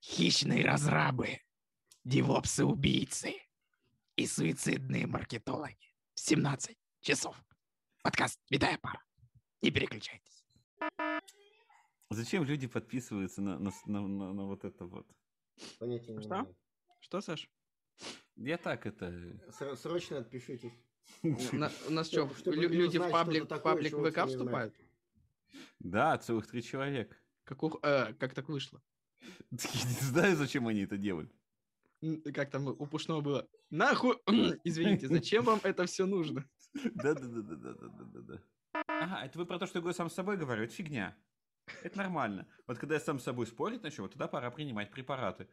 Хищные разрабы, девопсы-убийцы и суицидные маркетологи. 17 часов. Подкаст «Витая пара». Не переключайтесь. Зачем люди подписываются на, на, на, на, на вот это вот? Понятия не Что? имею. Что, Саш? Я так это... Ср- Срочно отпишитесь. На- у нас что, люди в паблик, паблик ВК вступают? Да, целых три человека. Как, э, как так вышло? Я не знаю, зачем они это делают. М, Как там у Пушного было? Нахуй! Извините, зачем вам это все нужно? Да-да-да-да-да-да-да. Ага, это вы про то, что я говорю сам с собой говорю, это фигня. Это нормально. Вот когда я сам с собой спорить начну, вот тогда пора принимать препараты.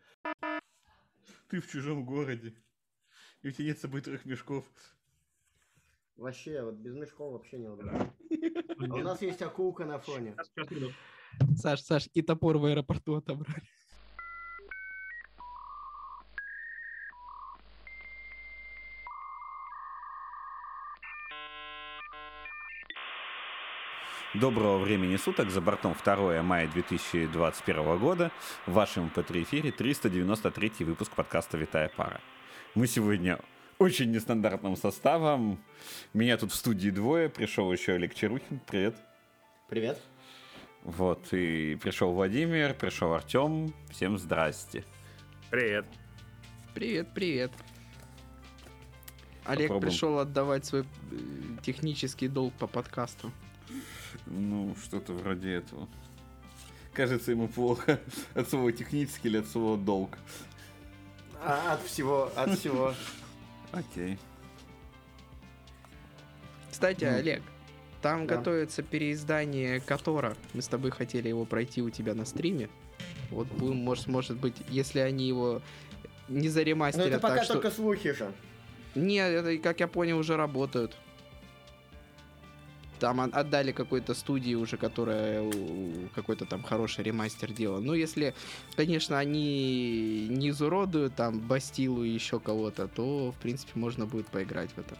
Ты в чужом городе. И у тебя нет с собой трех мешков. Вообще, вот без мешков вообще не удобно. А у нас есть акулка на фоне. Сейчас, сейчас. Саш, Саш, и топор в аэропорту отобрали. Доброго времени суток, за бортом 2 мая 2021 года. В вашем ПТ-эфире 393 выпуск подкаста «Витая пара». Мы сегодня очень нестандартным составом. Меня тут в студии двое, пришел еще Олег Чарухин, привет. Привет. Вот, и пришел Владимир, пришел Артем. Всем здрасте. Привет. Привет, привет. Олег Попробуем. пришел отдавать свой э, технический долг по подкасту. Ну, что-то вроде этого. Кажется, ему плохо от слова технически или от слова долг. А, от всего, от всего. Окей. Кстати, Ну. Олег, там Да. готовится переиздание Котора. Мы с тобой хотели его пройти у тебя на стриме. Вот будем, может, может быть, если они его не Но заремастерят это пока так, что... только слухи же. Не, это, как я понял, уже работают. Там от- отдали какой-то студии уже, которая какой-то там хороший ремастер делала. Ну, если, конечно, они не изуродуют там Бастилу и еще кого-то, то, в принципе, можно будет поиграть в это.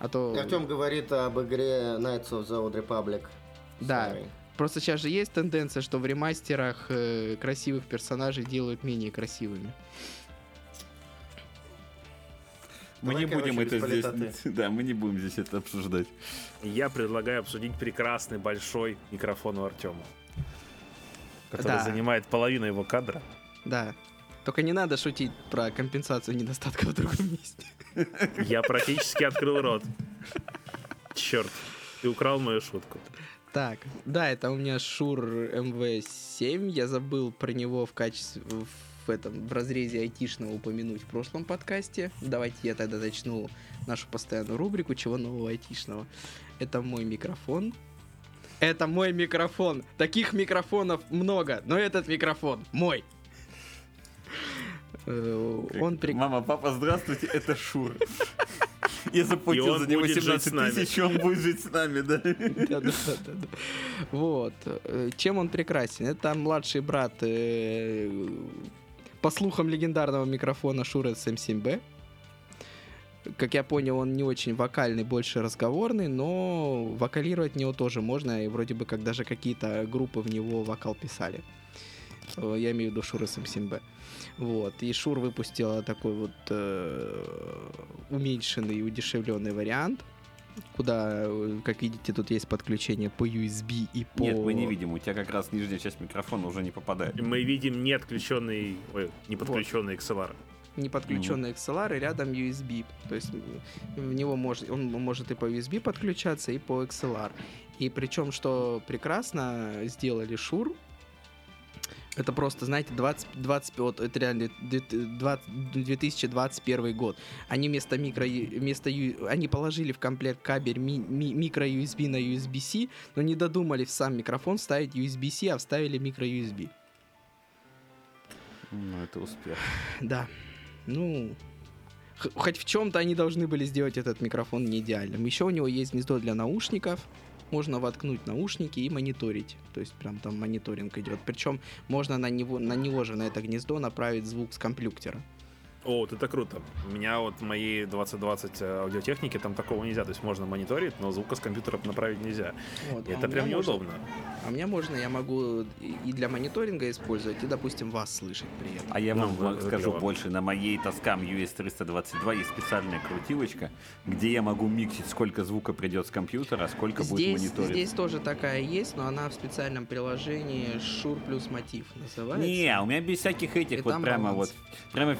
А то... Артем говорит об игре Knights of the Old Republic. Да. Просто сейчас же есть тенденция, что в ремастерах э, красивых персонажей делают менее красивыми. Мы Давай, не будем короче, это без здесь... политоты. Да, мы не будем здесь это обсуждать. Я предлагаю обсудить прекрасный большой микрофон у Артема, который Да. занимает половину его кадра. Да. Только не надо шутить про компенсацию недостатка в другом месте. Я практически открыл рот. Черт, ты украл мою шутку. Так, да, это у меня Шур МВ-7. Я забыл про него в качестве в этом в разрезе айтишного упомянуть в прошлом подкасте. Давайте я тогда начну нашу постоянную рубрику «Чего нового айтишного?». Это мой микрофон. Это мой микрофон. Таких микрофонов много, но этот микрофон мой. Э, Он при- Мама, папа, здравствуйте, это Шур. Я заплатил за него будет жить 17 с нами. тысяч, и он будет жить с нами, да? Вот. Э, Чем он прекрасен? Это младший брат, э, по слухам, легендарного микрофона Shure SM7B. Как я понял, он не очень вокальный, больше разговорный, но вокалировать в него тоже можно, и вроде бы как даже какие-то группы в него вокал писали. Я имею в виду Shure SM7B. Вот. И Шур выпустила такой вот э, уменьшенный и удешевленный вариант, куда, э, как видите, тут есть подключение по USB и по... Нет, мы не видим, у тебя как раз нижняя часть микрофона уже не попадает. Мы видим не отключенный, ой, не подключенный XLR. не подключенный XLR и рядом USB. То есть в него может, он может и по USB подключаться, и по XLR. И причем, что прекрасно сделали Шур, это просто, знаете, 20, 20, вот это реально 20 2021 год. Они вместо микро, вместо, они положили в комплект кабель ми, ми- микро USB на USB-C, но не додумали в сам микрофон ставить USB-C, а вставили микро USB. Ну, это успех. Да. Ну, хоть в чем-то они должны были сделать этот микрофон не идеальным. Еще у него есть гнездо для наушников. Можно воткнуть наушники и мониторить. То есть прям там мониторинг идет. Причем можно на него, на него же, на это гнездо направить звук с компьютера. О, вот это круто. У меня вот в моей 2020 аудиотехнике там такого нельзя. То есть можно мониторить, но звука с компьютера направить нельзя. Вот, И а это прям меня можно- неудобно. А мне можно, я могу и для мониторинга использовать, и, допустим, вас слышать при этом. А я Ну, вам это скажу клево. больше, на моей Тоскам US322 есть специальная крутилочка, где я могу миксить, сколько звука придет с компьютера, а сколько будет Здесь, мониторить. здесь тоже такая есть, но она в специальном приложении Шур плюс мотив называется. Не, у меня без всяких этих И вот прямо баланс. вот, прямо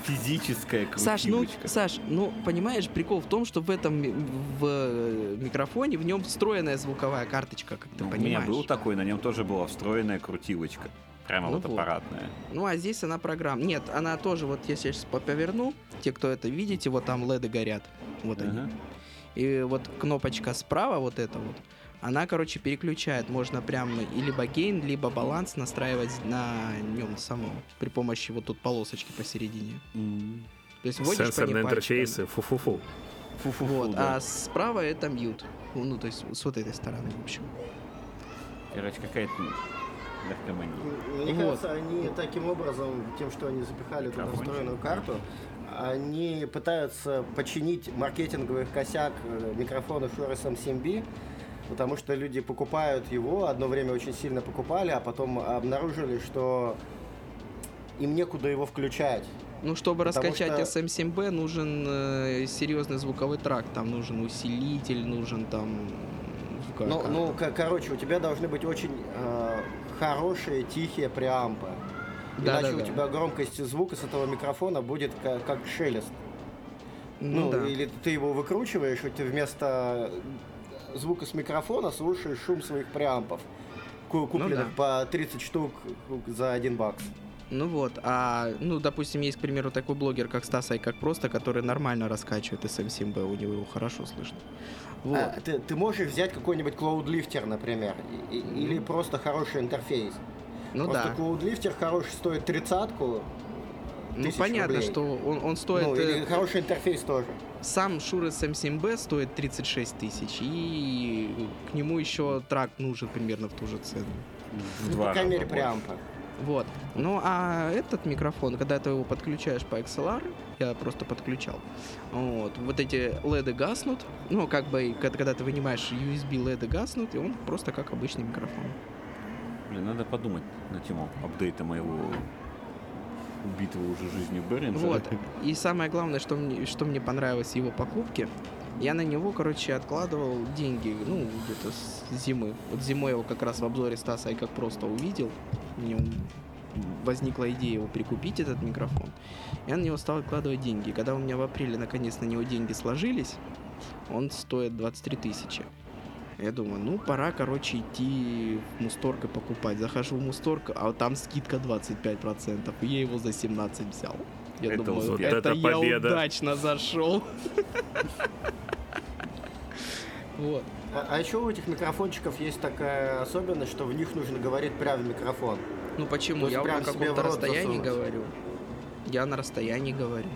физическая Саш, ну. Саш, ну, понимаешь, прикол в том, что в этом в э, микрофоне в нем встроенная звуковая карточка, как ты Ну, у меня понимаешь. был такой, на нем тоже была встроенная крутилочка. Прямо Ну вот вот. аппаратная. Ну, а здесь она программа. Нет, она тоже, вот если я сейчас поверну, те, кто это видите, вот там леды горят. Вот они. Ага. И вот кнопочка справа, вот эта вот, она, короче, переключает. Можно прям и либо гейн, либо баланс настраивать на нем самом при помощи вот тут полосочки посередине. М. То есть вводишь по Сенсорные пальчиком. интерфейсы, фу-фу-фу. Фу-фу-фу, Вот, да. а справа это мьют. Ну, то есть с вот этой стороны, в общем. Короче, какая-то наркомания. Мне Вот. кажется, они таким образом, тем, что они запихали туда встроенную карту, они пытаются починить маркетинговый косяк э, микрофона Shure SM7B, потому что люди покупают его, одно время очень сильно покупали, а потом обнаружили, что им некуда его включать. Ну, чтобы Потому раскачать что- SM7B, нужен э, серьезный звуковой тракт. Там нужен усилитель, нужен там... Ну, ну, ко- короче, у тебя должны быть очень э, хорошие, тихие преампы. Да, Иначе да, у да. тебя громкость звука с этого микрофона будет как, как шелест. Ну, Ну, да. или ты его выкручиваешь, и ты вместо звука с микрофона слушаешь шум своих преампов, ку- купленных по 30 штук за 1 бакс. Ну вот, а, ну, допустим, есть, к примеру, такой блогер, как Стас как просто, который нормально раскачивает SM7B, у него его хорошо слышно. Вот. А, ты, ты можешь взять какой-нибудь клаудлифтер, например, и- и- или просто хороший интерфейс. ну просто да. клаудлифтер хороший стоит тридцатку, Ну понятно, рублей. что он, он стоит... ну, э, или хороший интерфейс тоже. Сам Shure SM7B стоит 36 тысяч, и к нему еще тракт нужен примерно в ту же цену. В Ну, два по крайней мере, преампа. Вот. Ну, а этот микрофон, когда ты его подключаешь по XLR, я просто подключал, вот, вот эти леды гаснут, ну, как бы, когда, когда ты вынимаешь USB, леды гаснут, и он просто как обычный микрофон. Блин, надо подумать на тему апдейта моего убитого уже жизнью Беринджера. Вот. И самое главное, что мне, что мне понравилось его покупке, я на него, короче, откладывал деньги, ну, где-то с зимы. Вот зимой его как раз в обзоре Стаса я как просто увидел. Мне возникла идея его прикупить, этот микрофон. Я на него стал откладывать деньги. И Когда у меня в апреле наконец на него деньги сложились, он стоит 23 тысячи. Я думаю, ну, пора, короче, идти в Мусторг и покупать. Захожу в Мусторг, а там скидка 25%, и я его за 17 взял. Я Это думаю, это, Вот это я победа. удачно зашел. Вот. А, а еще у этих микрофончиков есть такая особенность, что в них нужно говорить прямо в микрофон. Ну почему? Я прям на каком-то расстоянии засунуть. говорю. Я на расстоянии говорю.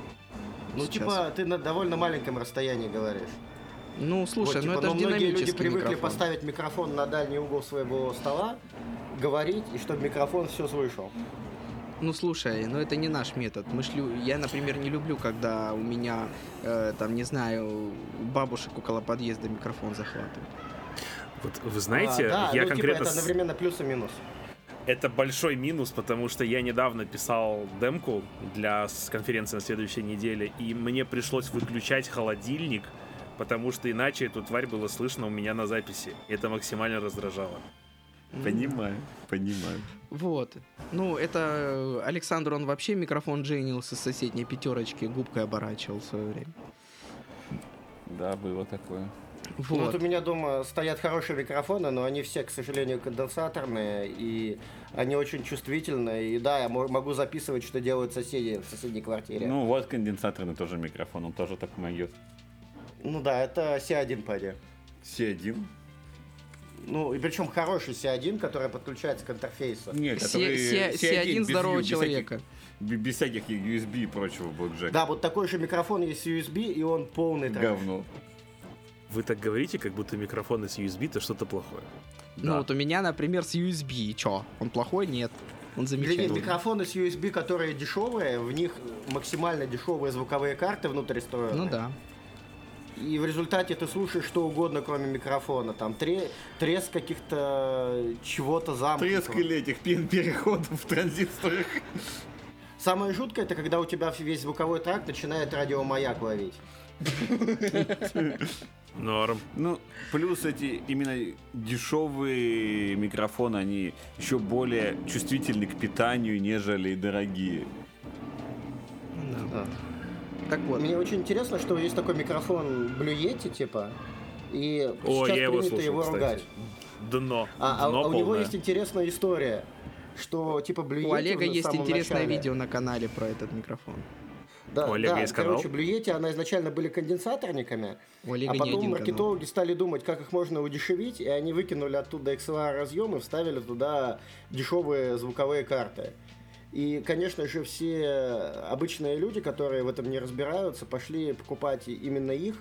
Ну, Сейчас. типа, ты на довольно маленьком расстоянии говоришь. Ну, слушай, Вот, ну типа, это же многие люди привыкли микрофон. поставить микрофон на дальний угол своего стола, говорить, и чтобы микрофон все слышал. Ну слушай, ну это не наш метод. Мы шлю... Я, например, не люблю, когда у меня, э, там, не знаю, у бабушек около подъезда микрофон захватывает. Вот вы знаете, А, да, я ну, конкретно... Типа, это одновременно плюс и минус. Это большой минус, потому что я недавно писал демку для конференции на следующей неделе, и мне пришлось выключать холодильник, потому что иначе эту тварь было слышно у меня на записи. Это максимально раздражало. Понимаю, понимаю. Вот. Ну, это э, Александр, он вообще микрофон Дженнилса с соседней пятерочки губкой оборачивал в свое время. Да, было такое. Ну, Вот. вот у меня дома стоят хорошие микрофоны, но они все, к сожалению, конденсаторные, и они очень чувствительные. И да, я мо- могу записывать, что делают соседи в соседней квартире. Ну, вот конденсаторный тоже микрофон, он тоже так моет. Ну да, это C1 поди. C1? Ну, и причем хороший C1, который подключается к интерфейсу. Нет, который се- C1 Се1 без здорового ю- без человека. всяких- бе- Без всяких USB и прочего блэкджека. Да, вот такой же микрофон есть USB, и он полный трэш. Говно. Вы так говорите, как будто микрофон из USB это что-то плохое. Ну, вот у меня, например, с USB. И чё? Он плохой? Нет. Он замечательный. микрофоны с USB, которые дешевые, в них максимально дешевые звуковые карты внутрь встроены. Ну да. И в результате ты слушаешь что угодно, кроме микрофона. Там тре- треск каких-то чего-то замкнутого. Треск или этих пер- переходов в транзисторах. Самое жуткое, это когда у тебя весь звуковой тракт начинает радиомаяк ловить. Норм. Ну, плюс эти именно дешевые микрофоны, они еще более чувствительны к питанию, нежели дорогие. Да. Так вот, Мне очень интересно, что есть такой микрофон Blue Yeti, типа, и О, сейчас я его принято слушал, его кстати. ругать. Дно. А, а Дно у него есть интересная история, что типа Blue Yeti у Олега есть интересное начале- видео на канале про этот микрофон. Да, У Олега да, есть канал? короче, Blue Yeti, она изначально были конденсаторниками, У Олега а не потом один маркетологи канал. стали думать, как их можно удешевить, и они выкинули оттуда XLR разъемы, вставили туда дешевые звуковые карты. И, конечно же, все обычные люди, которые в этом не разбираются, пошли покупать именно их.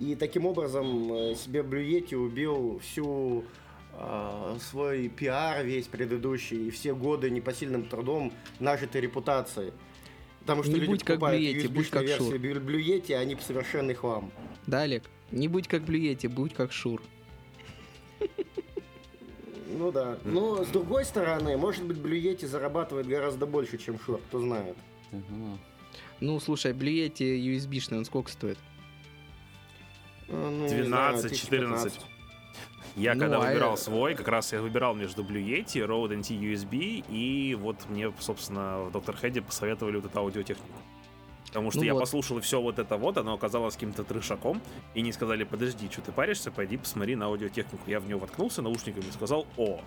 И таким образом э, себе Yeti убил всю э, свой пиар весь предыдущий и все годы непосильным трудом нажитой репутации. Потому что Не люди будь как покупают Yeti, будь как версии Blue Yeti, а они совершенный хлам. Да, Олег? Не будь как Блюете, будь как Шур. Ну да. Но с другой стороны, может быть, Blue Yeti зарабатывает гораздо больше, чем Shure, кто знает. Ага. Ну, слушай, Блюете USB-шный, он сколько стоит? Э, ну, не 12, знаю, 14. 1015. Я Ну, когда а выбирал э- свой, как раз я выбирал между Blue Yeti, Rode NT USB, и вот мне, собственно, в Доктор Хэдди посоветовали вот эту аудиотехнику. Потому что Ну я вот. послушал и все вот это вот, оно оказалось каким-то трешаком, и не сказали, подожди, что ты паришься, пойди посмотри на аудиотехнику. Я в нее воткнулся наушниками и сказал, о,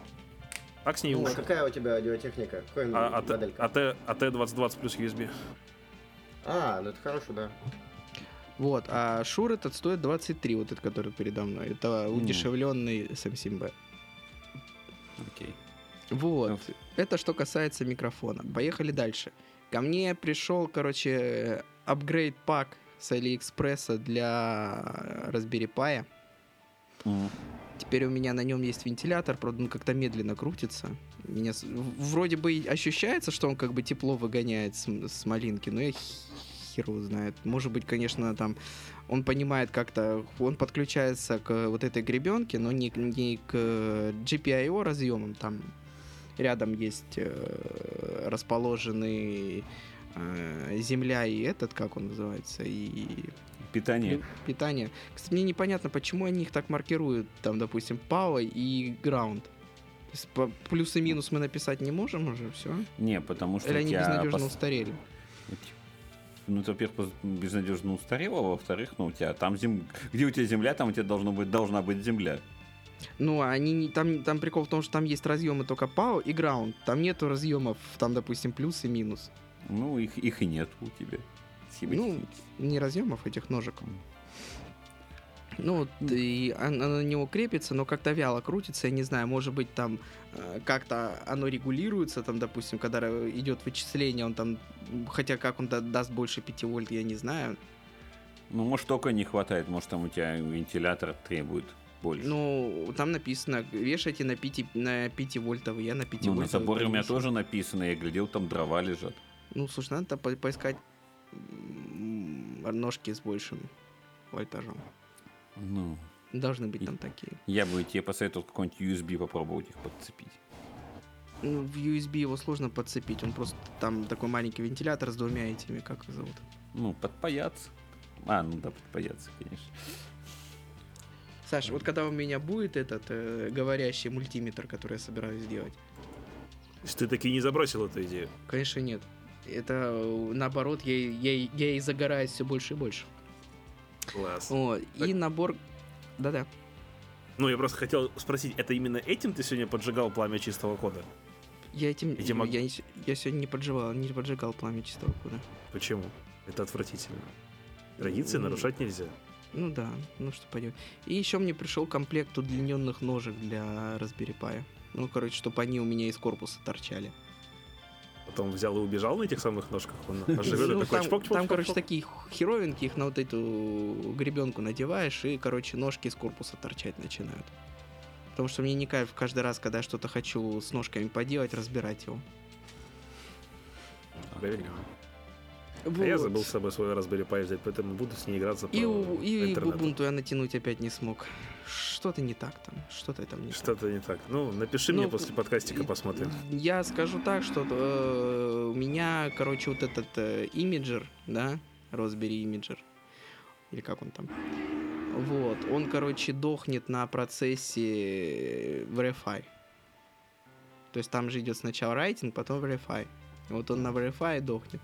так с ней Ну, а уши. какая у тебя аудиотехника? Какой А, АТ? АТ, АТ2020 плюс USB. А, ну это хорошо, да. Вот, а Шур этот стоит 23, вот этот, который передо мной. Это удешевленный SMCB. Окей. Вот. Ну. Это что касается микрофона. Поехали дальше. Ко мне пришел, короче, апгрейд пак с Алиэкспресса для Raspberry Pi. Мгм. Теперь у меня на нем есть вентилятор, правда, он как-то медленно крутится. Меня вроде бы ощущается, что он как бы тепло выгоняет с, с малинки, но я х- хер его знает. Может быть, конечно, там он понимает как-то, он подключается к вот этой гребенке, но не, не к GPIO разъемам. Там рядом есть э, расположенный э, земля и этот, как он называется, и Питание. Пи- питание. Кстати, мне непонятно, почему они их так маркируют, там, допустим, Power и Ground. Плюс и минус мы написать не можем уже, все? Не, потому что Или они безнадежно пос- устарели? Ну, это, во-первых, безнадежно устарело, а во-вторых, ну, у тебя там зем... Где у тебя земля, там у тебя должно быть, должна быть земля. Ну, они не, там, там прикол в том, что там есть разъемы только Power и Ground. Там нету разъемов, там, допустим, плюс и минус. Ну, их, их и нет у тебя. Ну, не разъемов этих ножек. Ну, вот, и он- оно на него крепится, но как-то вяло крутится, я не знаю, может быть, там э, как-то оно регулируется, там, допустим, когда идет вычисление, он там, хотя как он да- даст больше 5 вольт, я не знаю. Ну, может, только не хватает, может, там у тебя вентилятор требует больше. Ну, там написано, вешайте на 5, на 5 вольтовый, я на 5 Ну, на вольтовый заборе у меня тоже написано, я глядел, там дрова лежат. Ну, слушай, надо по- поискать ножки с большим вольтажом. Ну, Должны быть там такие. я бы тебе посоветовал какой-нибудь USB попробовать их подцепить. Ну, в USB его сложно подцепить, он просто там такой маленький вентилятор с двумя этими, как их зовут. Ну, подпаяться. А, ну да, подпаяться, конечно. Саша, вот когда у меня будет этот э, говорящий мультиметр, который я собираюсь сделать, ты таки не забросил эту идею. конечно, нет. Это э, наоборот, я, я, я и загораюсь все больше и больше. Класс. Вот. И набор. Да-да. Ну, я просто хотел спросить, это именно этим ты сегодня поджигал пламя чистого кода? Я этим. Эти мог- Я, я сегодня не поджигал, не поджигал пламя чистого кода. Почему? Это отвратительно. Традиции нарушать нельзя. Ну да, ну что поделать. И еще мне пришел комплект удлиненных ножек для Raspberry Pi. Ну, короче, чтобы они у меня из корпуса торчали. Потом взял и убежал на этих самых ножках. Он оживет и Ну, такой там, чпок, чпок, там, чпок, короче, чпок. такие херовенькие, их на вот эту гребенку надеваешь, и, короче, ножки из корпуса торчать начинают. Потому что мне не кайф каждый раз, когда я что-то хочу с ножками поделать, разбирать его. Справедливо. А я забыл с собой свой Raspberry Pi взять, поэтому буду с ней играться по И, у- и интернету. Ubuntu я натянуть опять не смог. Что-то не так там. Что-то там не так. Что-то не так. Ну, напиши мне Ну, после подкастика, посмотрим. Я скажу так, что э, у меня, короче, вот этот э, имиджер, да, Raspberry имиджер, или как он там, вот, он, короче, дохнет на процессе Verify. То есть там же идет сначала райтинг, потом. И вот он на Verify дохнет.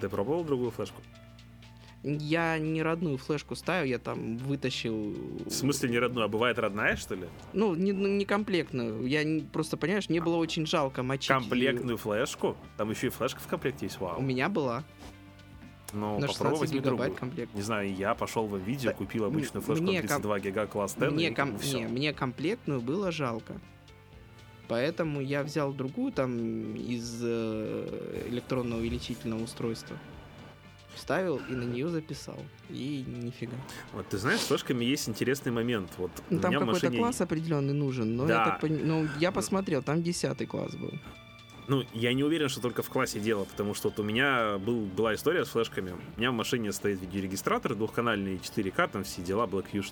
Ты пробовал другую флешку? Я не родную флешку ставил, я там вытащил... В смысле не родную, а бывает родная, что ли? Ну, не, ну, не комплектную. Я не- просто, понимаешь, мне было очень жалко мочить. Комплектную флешку? Там еще и флешка в комплекте есть, У вау. меня была. Ну, на попробуй 16 возьми гигабайт другую. комплект. Не знаю, я пошел в видео, Да, купил обычную флешку мне на 32 гига класс 10, Мне, и ком- не, мне комплектную было жалко. Поэтому я взял другую там из э, электронного увеличительного устройства. Вставил и на нее записал. И нифига. Вот ты знаешь, с флешками есть интересный момент. Вот Ну у там меня в какой-то машине... класс определенный нужен, но я Да. так пони- ну, я посмотрел, там десятый класс был. Ну, я не уверен, что только в классе дело, потому что вот у меня был, была история с флешками. У меня в машине стоит видеорегистратор двухканальный 4К, там все дела Blackview.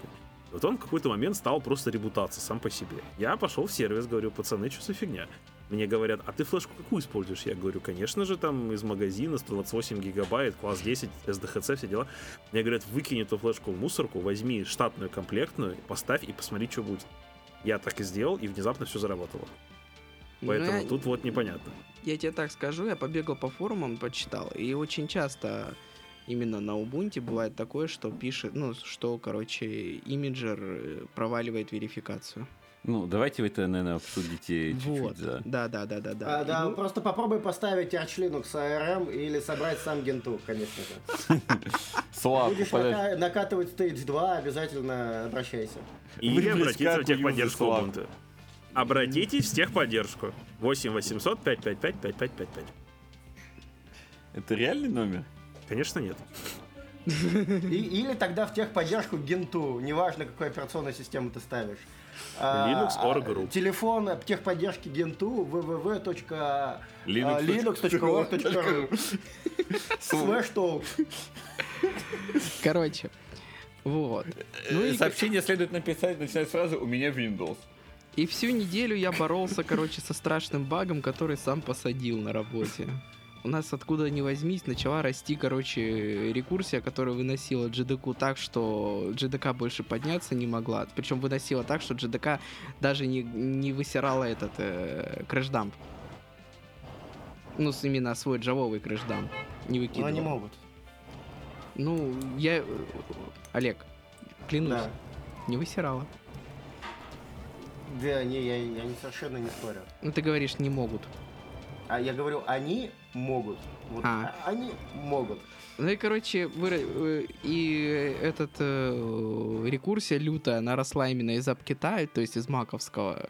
Вот он в какой-то момент стал просто ребутаться сам по себе. Я пошел в сервис, говорю, пацаны, что за фигня? Мне говорят, а ты флешку какую используешь? Я говорю, конечно же, там из магазина 128 гигабайт, класс 10, SDHC, все дела. Мне говорят, выкинь эту флешку в мусорку, возьми штатную комплектную, поставь и посмотри, что будет. Я так и сделал, и внезапно все заработало. Ну, Поэтому я- тут вот непонятно. Я тебе так скажу, я побегал по форумам, почитал, и очень часто именно на Ubuntu бывает такое, что пишет, ну, что, короче, имиджер э, проваливает верификацию. Ну, давайте вы это, наверное, обсудите чуть-чуть Вот. за... Да, да, да, да, да. А, да, Ну, просто попробуй поставить Arch Linux ARM или собрать сам генту, конечно же. Слабо, Будешь нака- накатывать Stage 2, обязательно обращайся. И обратиться в техподдержку Ubuntu. Обратитесь в техподдержку. 8 800 555 5555. Это реальный номер? Конечно, нет. И- или тогда в техподдержку генту, неважно, какую операционную систему ты ставишь. А, Linux а, org.ru. Телефон техподдержки генту www.linux.org.ru Linux. Slash talk. Короче, вот. Ну и, Сообщение следует написать, начинать сразу «У меня Windows». и всю неделю я боролся, короче, со страшным багом, который сам посадил на работе. У нас откуда ни возьмись начала расти, короче, рекурсия, которая выносила GDK так, что GDK больше подняться не могла. Причем выносила так, что GDK даже не, не высирала этот э, крэшдамп. Ну, именно свой джавовый крэшдамп. Не Но выкидывал. они могут. Ну, я... э, Олег, клянусь, Да. не высирала. Да, не, я, я не- совершенно не спорю. Ну, ты говоришь, не могут. А я говорю, они могут. Вот, А. Они могут. Ну и, короче, выра- э, и этот э, рекурсия лютая, она росла именно из Китая, то есть из маковского.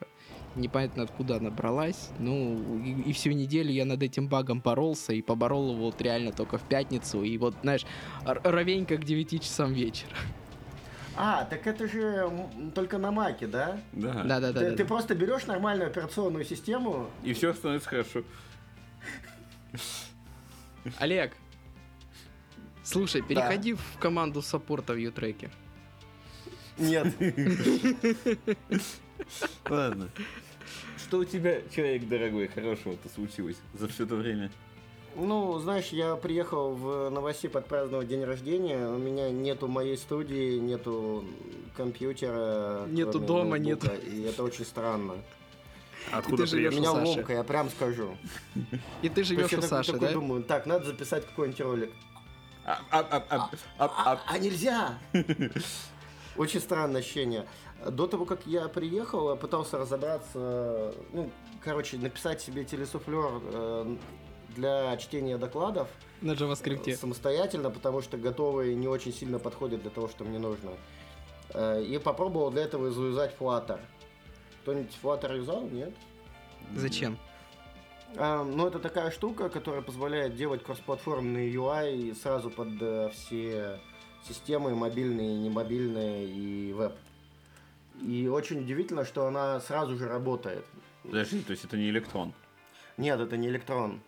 Непонятно откуда она бралась. Ну, и, и всю неделю я над этим багом боролся, и поборол его вот реально только в пятницу. И вот, знаешь, ровенько к 9 часам вечера. А, так это же только на маке, да? Да. Да-да-да. ты, ты просто берешь нормальную операционную систему, И все становится хорошо. Олег, слушай, переходи в команду саппорта в Ютреке. нет, Ладно. Что у тебя, человек дорогой, хорошего-то случилось за все это время? Ну, знаешь, я приехал в Новосиб отпраздновать день рождения. У меня нету моей студии, нету компьютера. Нету дома, ноутбука, И это очень странно. Откуда ты живешь У меня Саши. ломка, я прям скажу. И ты живешь я у Саши, такой да? думаю, так, надо записать какой-нибудь ролик. А, а, а, а, нельзя! Очень странное ощущение. До того, как я приехал, я пытался разобраться, ну, короче, написать себе телесуфлер э, для чтения докладов На э, JavaScript. самостоятельно, потому что готовые не очень сильно подходят для того, что мне нужно. Э, И попробовал для этого заюзать Flutter. Кто-нибудь Flutter юзал? Нет? Зачем? А, ну, это такая штука, которая позволяет делать кроссплатформенный UI сразу под э, все системы, мобильные, немобильные и веб. И очень удивительно, что она сразу же работает. Подожди, то есть это не электрон. Нет, это не электрон.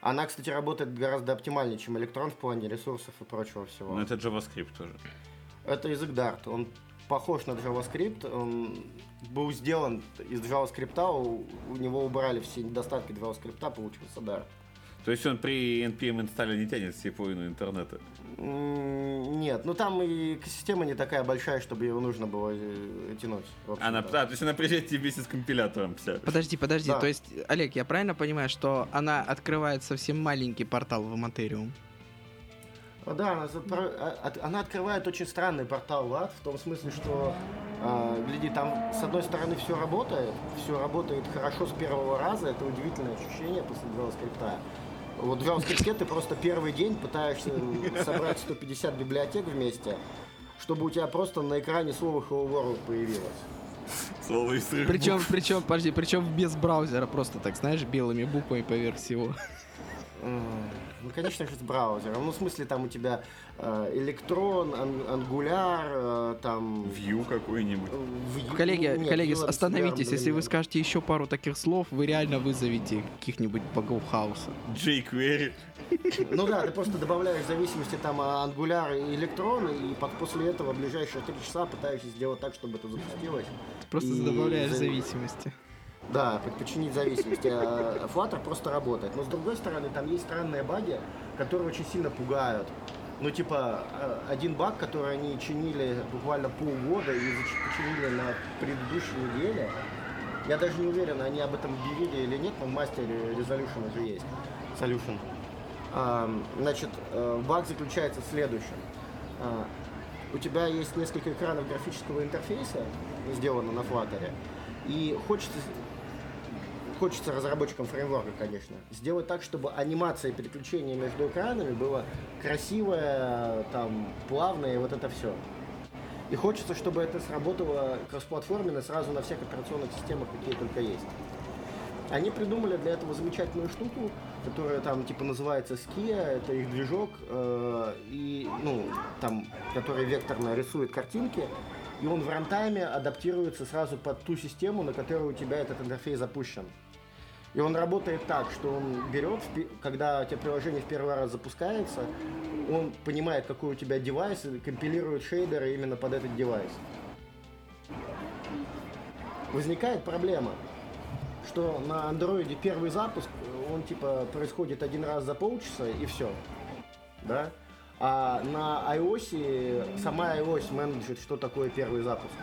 Она, кстати, работает гораздо оптимальнее, чем электрон в плане ресурсов и прочего всего. Но это JavaScript тоже. Это язык Dart. Он похож на JavaScript. Он был сделан из JavaScript, у, у него убрали все недостатки JavaScript, получился Dart. То есть он при NPM инсталле не тянет все половину интернета? Нет, ну там и система не такая большая, чтобы его нужно было э, тянуть. общем-то. Она, а, то есть она приезжает тебе вместе с компилятором вся. Подожди, подожди, Да. то есть, Олег, я правильно понимаю, что она открывает совсем маленький портал в Материум? А, Да, она, от- она открывает очень странный портал в ад, в том смысле, что, а, гляди, там с одной стороны все работает, все работает хорошо с первого раза, это удивительное ощущение после JavaScript. Вот в JavaScript ты просто первый день пытаешься собрать 150 библиотек вместе, чтобы у тебя просто на экране слово Hello World появилось. Слово из трех Причем, причем, подожди, причем без браузера, просто так, знаешь, белыми буквами поверх всего. Ну, конечно же, с браузером. Ну, в смысле, там у тебя э, электрон, ан- ангуляр, э, там... View какой-нибудь. э, Vue- Коллеги, нет, коллеги, Vue остановитесь, если вы скажете еще пару таких слов, вы реально вызовете каких-нибудь богов хаоса. jQuery. Ну да, ты просто добавляешь зависимости там а, ангуляр и электрон, и под- после этого ближайшие три часа пытаешься сделать так, чтобы это запустилось. Просто И добавляешь за- зависимости. Да, под- подчинить зависимости. А Flutter просто работает. Но с другой стороны, там есть странные баги, которые очень сильно пугают. Ну, типа, э, один баг, который они чинили буквально полгода и починили на предыдущей неделе. Я даже не уверен, они об этом объявили или нет, но в мастере Resolution уже есть. Solution. Значит, э, баг заключается в следующем. А, У тебя есть несколько экранов графического интерфейса, сделано на Flutter, и хочется, хочется разработчикам фреймворка, конечно, сделать так, чтобы анимация переключения между экранами была красивая, там, плавная, и вот это все. И хочется, чтобы это сработало кроссплатформенно сразу на всех операционных системах, какие только есть. Они придумали для этого замечательную штуку, которая там типа называется Skia, это их движок, э, и, ну, там, который векторно рисует картинки, и он в рантайме адаптируется сразу под ту систему, на которой у тебя этот интерфейс запущен. И он работает так, что он берет, когда у тебя приложение в первый раз запускается, он понимает, какой у тебя девайс, и компилирует шейдеры именно под этот девайс. Возникает проблема, что на андроиде первый запуск, он типа происходит один раз за полчаса и все. Да? А на iOS сама iOS менеджит, что такое первый запуск.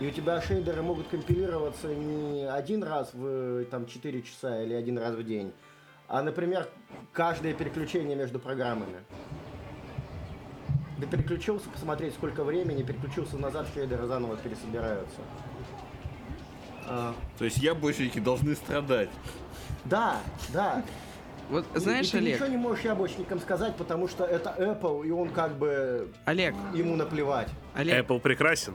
И у тебя шейдеры могут компилироваться не один раз в там, 4 часа или один раз в день, а, например, каждое переключение между программами. Ты переключился посмотреть, сколько времени, переключился назад, шейдеры заново пересобираются. А, То есть яблочники должны страдать. да, да. Вот И- знаешь, и ты Олег, ничего не можешь яблочникам сказать, потому что это Apple, и он как бы Олег, ему наплевать. Олег, Apple прекрасен.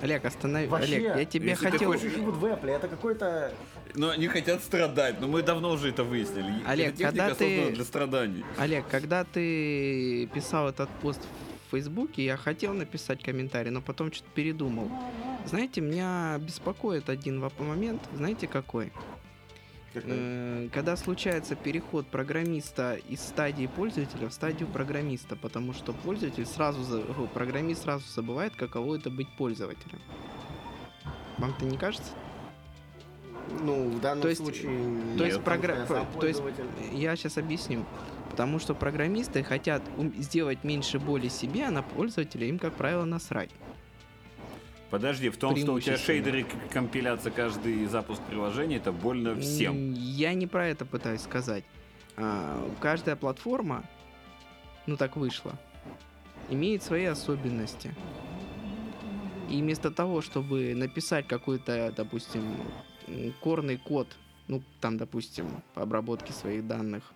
Олег, останови, Вообще, Олег, я тебе если ты хотел... Люди живут в Apple, это какой-то... Но они хотят страдать. Но мы давно уже это выяснили. Олег, техника когда ты- создана для страданий. Олег, когда ты писал этот пост в Фейсбуке, я хотел написать комментарий, но потом что-то передумал. Знаете, меня беспокоит один момент, знаете какой? Э, Когда случается переход программиста из стадии пользователя в стадию программиста, потому что пользователь сразу, о, программист сразу забывает, каково это быть пользователем. Вам-то не кажется? Ну, в данном То есть- случае... То есть, програ- то есть я сейчас объясню. Потому что программисты хотят сделать меньше боли себе, а на пользователя им, как правило, насрать. Подожди, в том, что у тебя шейдеры компилятся каждый запуск приложения, это больно всем. Я не про это пытаюсь сказать. А, каждая платформа, ну так вышло, имеет свои особенности. И вместо того, чтобы написать какой-то, допустим, корный код, ну там, допустим, по обработке своих данных,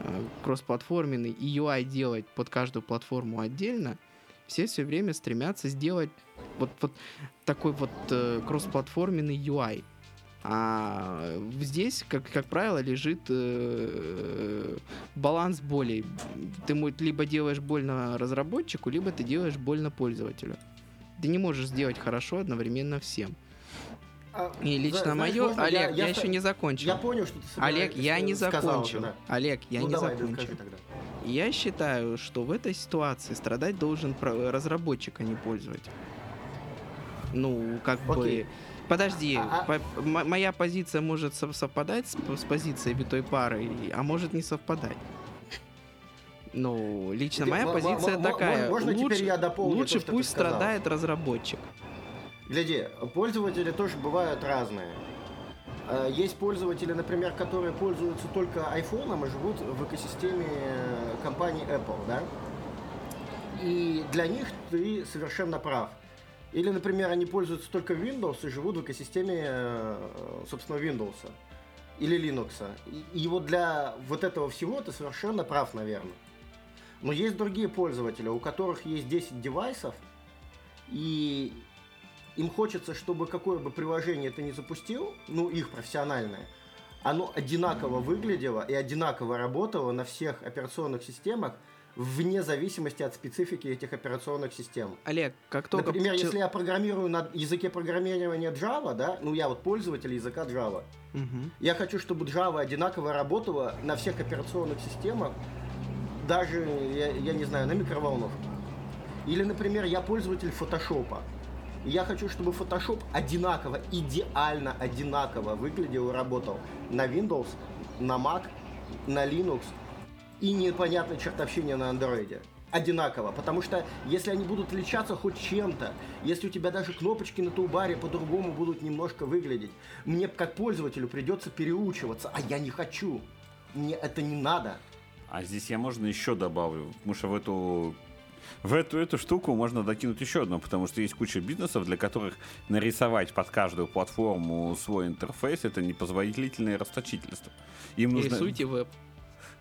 э, кроссплатформенный, и UI делать под каждую платформу отдельно, все все время стремятся сделать вот, вот такой вот э, кроссплатформенный UI. А здесь, как, как правило, лежит э, баланс болей. Ты либо делаешь больно разработчику, либо ты делаешь больно пользователю. ты не можешь сделать хорошо одновременно всем. А, И лично зна- знаешь, мое, можно Олег, я, ста- еще не закончил. Я понял, что ты Олег, я не сказал закончил. уже, да. Олег, я ну, не давай, закончил. тогда. Я считаю, что в этой ситуации страдать должен разработчик, а не пользователь. Ну, как Окей. бы... Подожди, А- а- по- м- моя позиция может сов- совпадать с, с позицией витой пары, а может не совпадать. Ну, лично Теперь моя мо- мо- позиция мо- такая. можно теперь лучше я дополню лучше то, пусть страдает разработчик. Гляди, пользователи тоже бывают разные. Э, Есть пользователи, например, которые пользуются только айфоном и живут в экосистеме э, компании Apple, да? И для них ты совершенно прав. Или, например, они пользуются только Windows и живут в экосистеме, э, собственно, Windows или Linux. И, вот для вот этого всего ты совершенно прав, наверное. Но есть другие пользователи, у которых есть 10 девайсов, и им хочется, чтобы какое бы приложение ты ни запустил, ну, их профессиональное, оно одинаково выглядело и одинаково работало на всех операционных системах, вне зависимости от специфики этих операционных систем. Олег, как только... Например, если я программирую на языке программирования Java, да, ну я вот пользователь языка Java, Мгм. я хочу, чтобы Java одинаково работала на всех операционных системах, даже, я, я не знаю, на микроволновке. Или, например, я пользователь Photoshop. И я хочу, чтобы Photoshop одинаково, идеально одинаково выглядел и работал на Windows, на Mac, на Linux и непонятной чертовщине на Android. Одинаково, потому что если они будут отличаться хоть чем-то, если у тебя даже кнопочки на тулбаре по-другому будут немножко выглядеть, мне как пользователю придется переучиваться, а я не хочу. Мне это не надо. А здесь я можно еще добавлю, потому что в эту в эту, эту штуку можно докинуть еще одну, потому что есть куча бизнесов, для которых нарисовать под каждую платформу свой интерфейс это непозволительное расточительство. Им нужно... Рисуйте веб.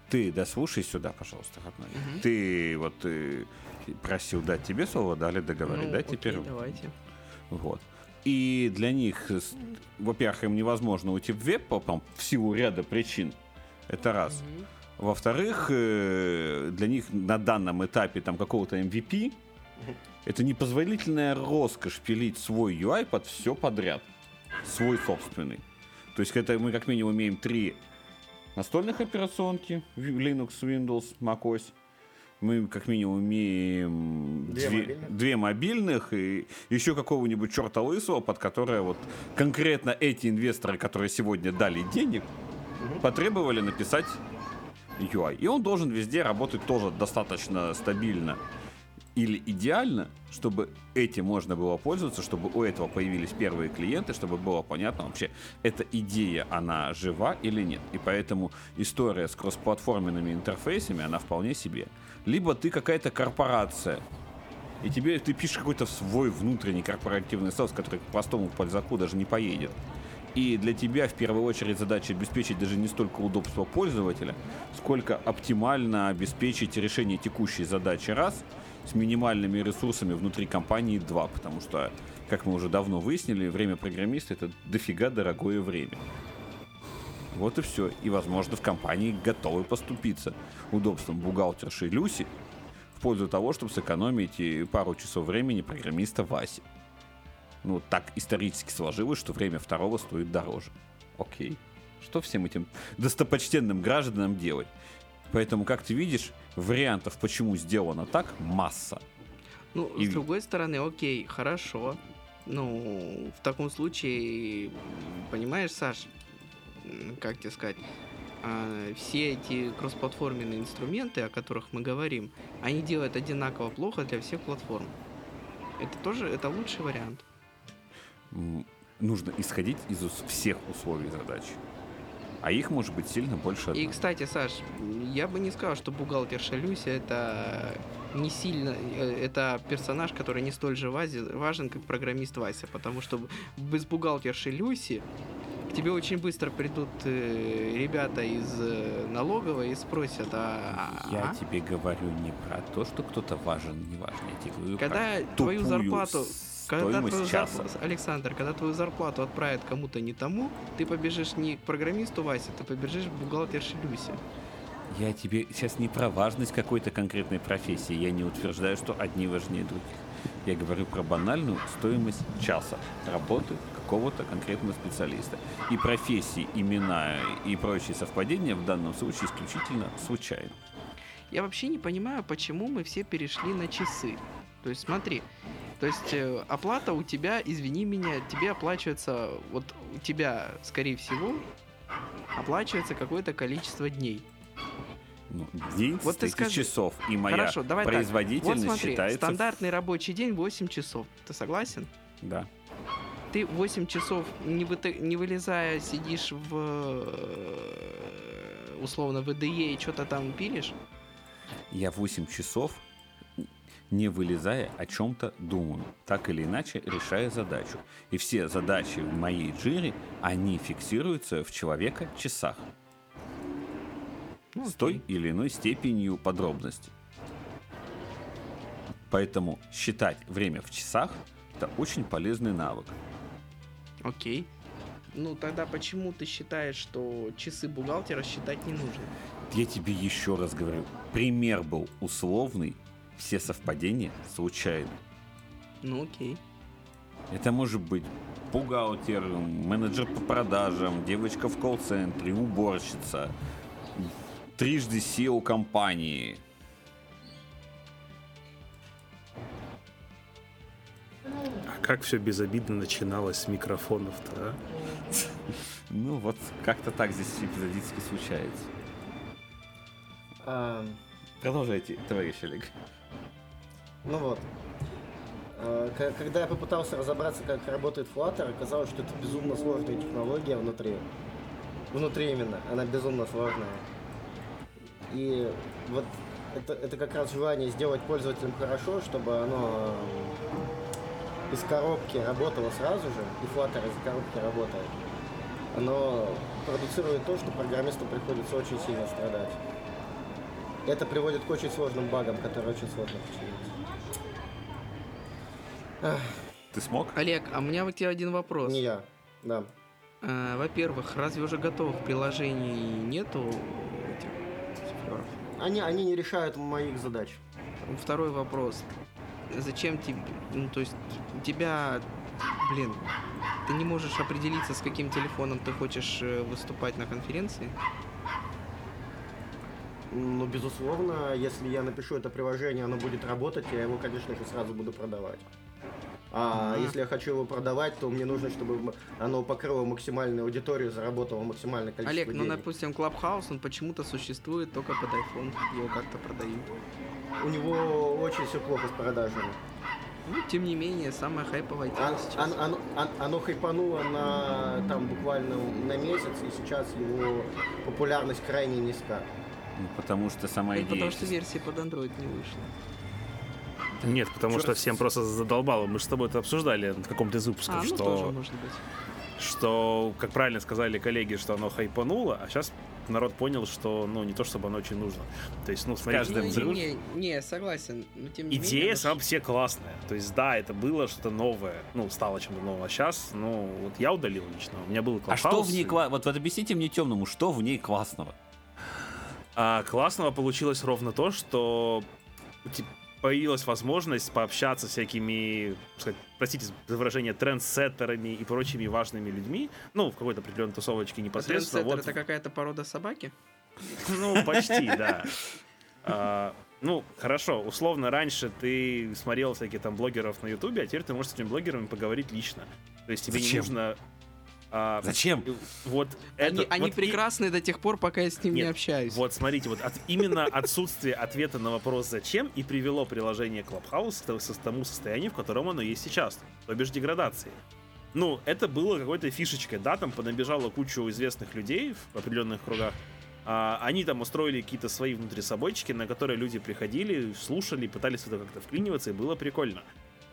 Ты дослушай сюда, пожалуйста, родной. Мгм. Ты вот э, просил дать тебе слово, дали договорить, Ну, да, окей, теперь давайте. вот. И для них, во-первых, им невозможно уйти в веб по- там, в силу ряда причин. Это раз. Мгм. Во-вторых, э, для них на данном этапе там какого-то MVP это непозволительная роскошь пилить свой UI под все подряд. Свой собственный. То есть это мы как минимум имеем три настольных операционки Linux, Windows, macOS. Мы как минимум имеем Две две, мобильных. две мобильных и еще какого-нибудь черта лысого, под которое вот конкретно эти инвесторы, которые сегодня дали денег, потребовали написать UI. И он должен везде работать тоже достаточно стабильно или идеально, чтобы этим можно было пользоваться, чтобы у этого появились первые клиенты, чтобы было понятно вообще, эта идея, она жива или нет. И поэтому история с кроссплатформенными интерфейсами, она вполне себе. Либо ты какая-то корпорация, и тебе ты пишешь какой-то свой внутренний корпоративный соус, который к простому пользаку даже не поедет. И для тебя в первую очередь задача обеспечить даже не столько удобство пользователя, сколько оптимально обеспечить решение текущей задачи раз с минимальными ресурсами внутри компании два, потому что, как мы уже давно выяснили, время программиста это дофига дорогое время. Вот и все. И, возможно, в компании готовы поступиться удобством бухгалтерши Люси в пользу того, чтобы сэкономить и пару часов времени программиста Васи. Ну, так исторически сложилось, что время второго стоит дороже. Окей. Что всем этим достопочтенным гражданам делать? Поэтому, как ты видишь, вариантов, почему сделано так, масса. Ну, И- с другой стороны, окей, хорошо. Ну, в таком случае, понимаешь, Саш, как тебе сказать, а, все эти кроссплатформенные инструменты, о которых мы говорим, они делают одинаково плохо для всех платформ. Это тоже, это лучший вариант. Нужно исходить из всех условий задачи. А их может быть сильно больше И, одной. кстати, Саш, я бы не сказал, что бухгалтерша Люся это не сильно, э, это персонаж, который не столь же важен, как программист Вася, потому что без бухгалтерши Люси к тебе очень быстро придут э, ребята из э, налоговой и спросят, а, Я а? тебе говорю не про то, что кто-то важен, не важен. Я тебе говорю когда про твою зарплату, стоимость твою часа. зарплату, Александр, когда твою зарплату отправят кому-то не тому, ты побежишь не к программисту Васе, ты побежишь к бухгалтерше Люсе. Я тебе сейчас не про важность какой-то конкретной профессии. Я не утверждаю, что одни важнее других. Я говорю про банальную стоимость часа работы какого-то конкретного специалиста. И профессии, имена и прочие совпадения в данном случае исключительно случайно. Я вообще не понимаю, почему мы все перешли на часы. То есть смотри, то есть э, оплата у тебя, извини меня, тебе оплачивается, вот у тебя, скорее всего, оплачивается какое-то количество дней. Ну, день Вот ты скажи. часов, и моя Хорошо, давай так. производительность Вот смотри, считается... стандартный рабочий день 8 часов. Ты согласен? Да. Ты 8 часов, не, выта- не вылезая, сидишь в э, условно в ИДЕ и что-то там пилишь? Я 8 часов, не вылезая, о чем-то думаю, так или иначе решая задачу. И все задачи в моей джире, они фиксируются в человека-часах. Ну, с той или иной степенью подробности. Поэтому считать время в часах – это очень полезный навык. Окей. Ну тогда почему ты считаешь, что часы бухгалтера считать не нужно? Я тебе еще раз говорю, пример был условный, все совпадения случайны. Ну окей. Это может быть бухгалтер, менеджер по продажам, девочка в колл-центре, уборщица, трижды SEO компании. А как все безобидно начиналось с микрофонов-то, а? Ну вот как-то так здесь эпизодически случается. А, Продолжайте, товарищ Олег. Ну вот. К- Когда я попытался разобраться, как работает Flutter, оказалось, что это безумно сложная технология внутри. Внутри именно, она безумно сложная. И вот это, это как раз желание сделать пользователям хорошо, чтобы оно э, из коробки работало сразу же, и Flutter из коробки работает. Оно продуцирует то, что программисту приходится очень сильно страдать. Это приводит к очень сложным багам, которые очень сложно починить. Ты смог? Олег, а у меня вот тебе один вопрос. не я, да. А, Во-первых, разве уже готовых приложений нету этих суфлеров? Они, они не решают моих задач. Второй вопрос. Зачем тебе, ну то есть тебя, блин, ты не можешь определиться, с каким телефоном ты хочешь э, выступать на конференции? Ну, безусловно, если я напишу это приложение, оно будет работать, я его, конечно же, сразу буду продавать. А Ага. если я хочу его продавать, то мне нужно, чтобы оно покрыло максимальную аудиторию, заработало максимальное количество Олег, ну денег. допустим, Clubhouse, он почему-то существует только под iPhone, его как-то продают. У него очень все плохо с продажами. Ну, тем не менее, самая хайповая тема Ан- сейчас. ан- ан- оно хайпануло на там буквально на месяц, и сейчас его популярность крайне низка. Ну, потому что сама идея... потому что версия под Android не вышла. Нет, потому Чёрт что с- всем просто задолбало. Мы же с тобой это обсуждали в каком-то из выпусков, А, ну что, тоже может быть. что, как правильно сказали коллеги, что оно хайпануло, а сейчас народ понял, что, ну, не то чтобы оно очень нужно. То есть, ну, смотрите, каждым Не, взрыв. не, не, согласен. Но тем не Идея менее, сама по себе классная. То есть, да, это было что-то новое. Ну, стало чем-то новым. А сейчас, ну, вот я удалил лично. У меня был А что в ней и- классно? Вот, вот объясните мне темному, что в ней классного? А классного получилось ровно то, что появилась возможность пообщаться с всякими, сказать, простите за выражение, трендсеттерами и прочими важными людьми, ну, в какой-то определенной тусовочке а непосредственно. трендсеттер Вот, это какая-то порода собаки? ну, почти, да. А, ну, хорошо, условно, раньше ты смотрел всяких там блогеров на Ютубе, а теперь ты можешь с этими блогерами поговорить лично. То есть тебе не нужно... а, Зачем? Вот они это, они вот и- прекрасны до тех пор, пока я с ним не общаюсь. Вот смотрите, вот от- именно отсутствие ответа на вопрос «зачем» и привело приложение Clubhouse к то- со- тому состоянию, в котором оно есть сейчас, то бишь деградации. Ну, это было какой-то фишечкой, да, там понабежала кучу известных людей в определенных кругах, а, они там устроили какие-то свои внутрисобойчики, на которые люди приходили, слушали, пытались это как-то вклиниваться, и было прикольно.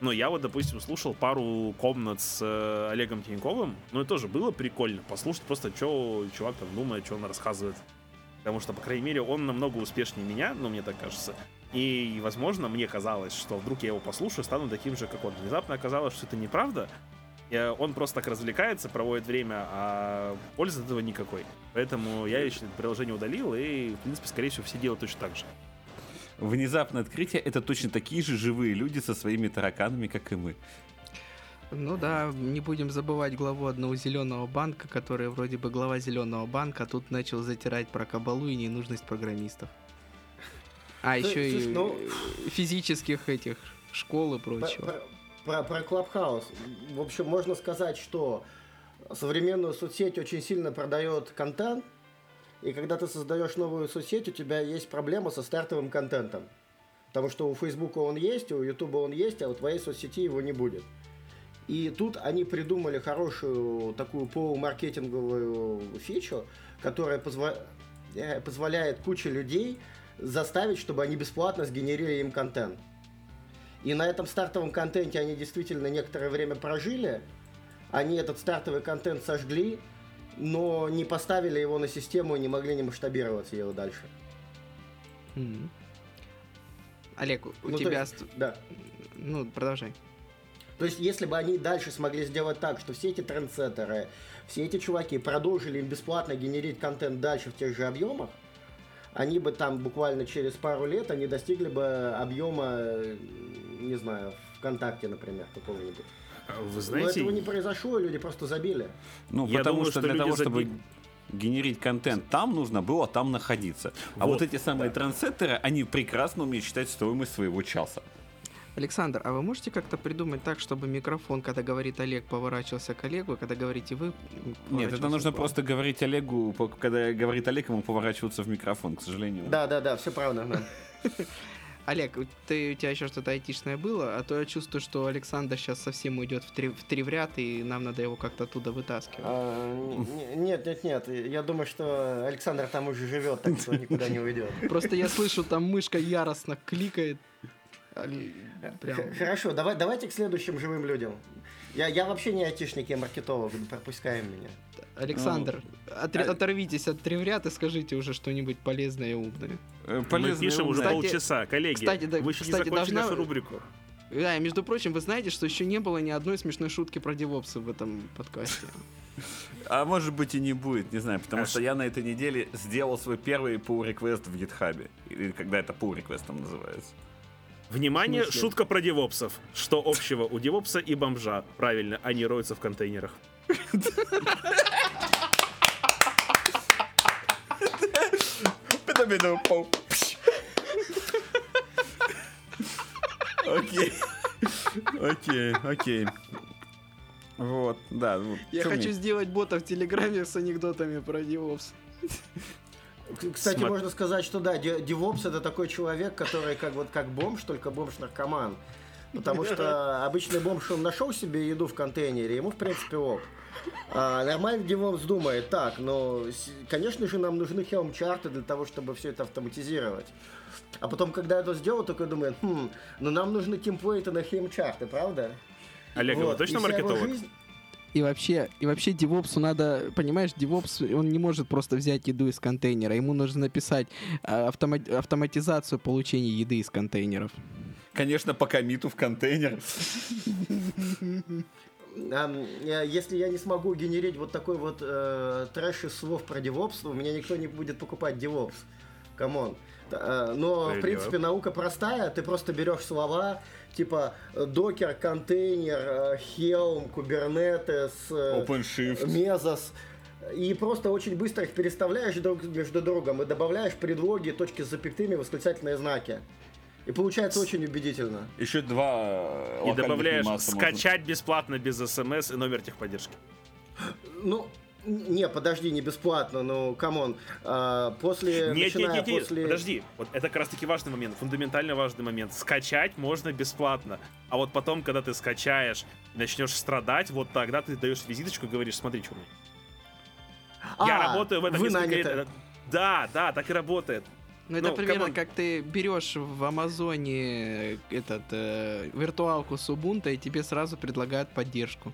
Но я вот, допустим, слушал пару комнат с э, Олегом Тиньковым, ну это тоже было прикольно, послушать просто, что чувак там думает, что он рассказывает. Потому что, по крайней мере, он намного успешнее меня, ну, мне так кажется. И, возможно, мне казалось, что вдруг я его послушаю, стану таким же, как он. Внезапно оказалось, что это неправда. э, он просто так развлекается, проводит время, а пользы от этого никакой. Поэтому я еще это приложение удалил, и, в принципе, скорее всего, все делают точно так же. Внезапное открытие — это точно такие же живые люди со своими тараканами, как и мы. Ну да, не будем забывать главу одного зеленого банка, который вроде бы глава зеленого банка, а тут начал затирать про кабалу и ненужность программистов. А, Слушай, еще и слушай, ну- физических этих школ и Про, прочего. про, про Клабхаус. В общем, можно сказать, что современную соцсеть очень сильно продает контент, и когда ты создаешь новую соцсеть, у тебя есть проблема со стартовым контентом. Потому что у Фейсбука он есть, у Ютуба он есть, а у твоей соцсети его не будет. И тут они придумали хорошую такую полумаркетинговую фичу, которая позва- э, позволяет куче людей заставить, чтобы они бесплатно сгенерили им контент. И на этом стартовом контенте они действительно некоторое время прожили. Они этот стартовый контент сожгли, но не поставили его на систему и не могли не масштабировать его дальше. М. Олег, у Ну, тебя... есть, ст- Да. Ну, продолжай. То есть, если бы они дальше смогли сделать так, что все эти трендсеттеры, все эти чуваки продолжили им бесплатно генерить контент дальше в тех же объемах, они бы там буквально через пару лет они достигли бы объема, не знаю, ВКонтакте, например, какого-нибудь. Вы Но знаете, этого не произошло, люди просто забили. Ну, Я потому думаю, что что для того, чтобы заби- генерить контент там нужно было там находиться. А вот Вот, эти самые трансеттеры, они прекрасно умеют считать стоимость своего часа. Александр, а вы можете как-то придумать так, чтобы микрофон, когда говорит Олег, поворачивался к Олегу, и когда говорите вы... Нет, это нужно к вам? просто говорить Олегу, когда говорит Олег, ему поворачиваться в микрофон, к сожалению. Да, да, да, все правильно. да. Олег, у- ты, у тебя еще что-то айтишное было, а то я чувствую, что Александр сейчас совсем уйдет в три, в три в ряд, и нам надо его как-то оттуда вытаскивать. А, Нет, нет, нет. Я думаю, что Александр там уже живет, так что никуда не уйдет. Просто я слышу, там мышка яростно кликает. А, Прям. Хорошо, давай, давайте к следующим живым людям. Я, я вообще не айтишник, я маркетолог, пропускаем меня. Александр, отри- а- оторвитесь от треврят и скажите уже что-нибудь полезное и умное. Э, мы полезное пишем уже. Кстати- полчаса. Коллеги, кстати, да, вы еще не кстати, закончили должна- нашу рубрику. Да, и между прочим, вы знаете, что еще не было ни одной смешной шутки про девопсы в этом подкасте. А может быть и не будет, не знаю, потому А что я на этой неделе сделал свой первый pull request в гитхабе. Или когда это pull request там называется. Внимание, шутка про девопсов. Что общего у девопса и бомжа? Правильно, они роются в контейнерах. Окей. Окей, окей. Вот, да. Я хочу сделать бота в Телеграме с анекдотами про девопс. Кстати, Смо- можно сказать, что да, де- девопс это такой человек, который как вот как бомж, только бомж-наркоман. Потому что обычный бомж, он нашел себе еду в контейнере, ему в принципе ок. А нормальный девопс думает, так, но, с- конечно же, нам нужны хелм-чарты для того, чтобы все это автоматизировать. А потом, когда это сделал, такой думает, хм, но нам нужны темплейты на хелм-чарты, правда? Олег, Вот, вы точно маркетолог? жизнь- И вообще, и вообще девопсу надо, понимаешь, девопс, он не может просто взять еду из контейнера, ему нужно написать а, автома- автоматизацию получения еды из контейнеров. Конечно, по commit у в контейнер. Если я не смогу генерить вот такой вот э, трэш из слов про то у меня никто не будет покупать DevOps. Come on. Э, Но, в принципе, наука простая. Ты просто берешь слова типа э, Docker, контейнер, э, Helm, Kubernetes, э, OpenShift. Mesos, и просто очень быстро их переставляешь друг между другом и добавляешь предлоги, точки с запятыми, восклицательные знаки. И получается очень убедительно. Еще два э, И локальных добавляешь ремастера можно. скачать бесплатно без смс и номер техподдержки. Ну, не, подожди, не бесплатно, ну, come on. А, после, Нет, нет, начиная нет, нет, после... подожди. Вот это как раз таки важный момент, фундаментально важный момент. Скачать можно бесплатно. А вот потом, когда ты скачаешь и начнешь страдать, вот тогда ты даешь визиточку и говоришь, смотри, что у меня. Я А, работаю в этом вы несколько лет. Да, да, так и работает. Ну, это Ну, примерно come on. как ты берешь в Амазоне этот э, виртуалку с Ubuntu, и тебе сразу предлагают поддержку.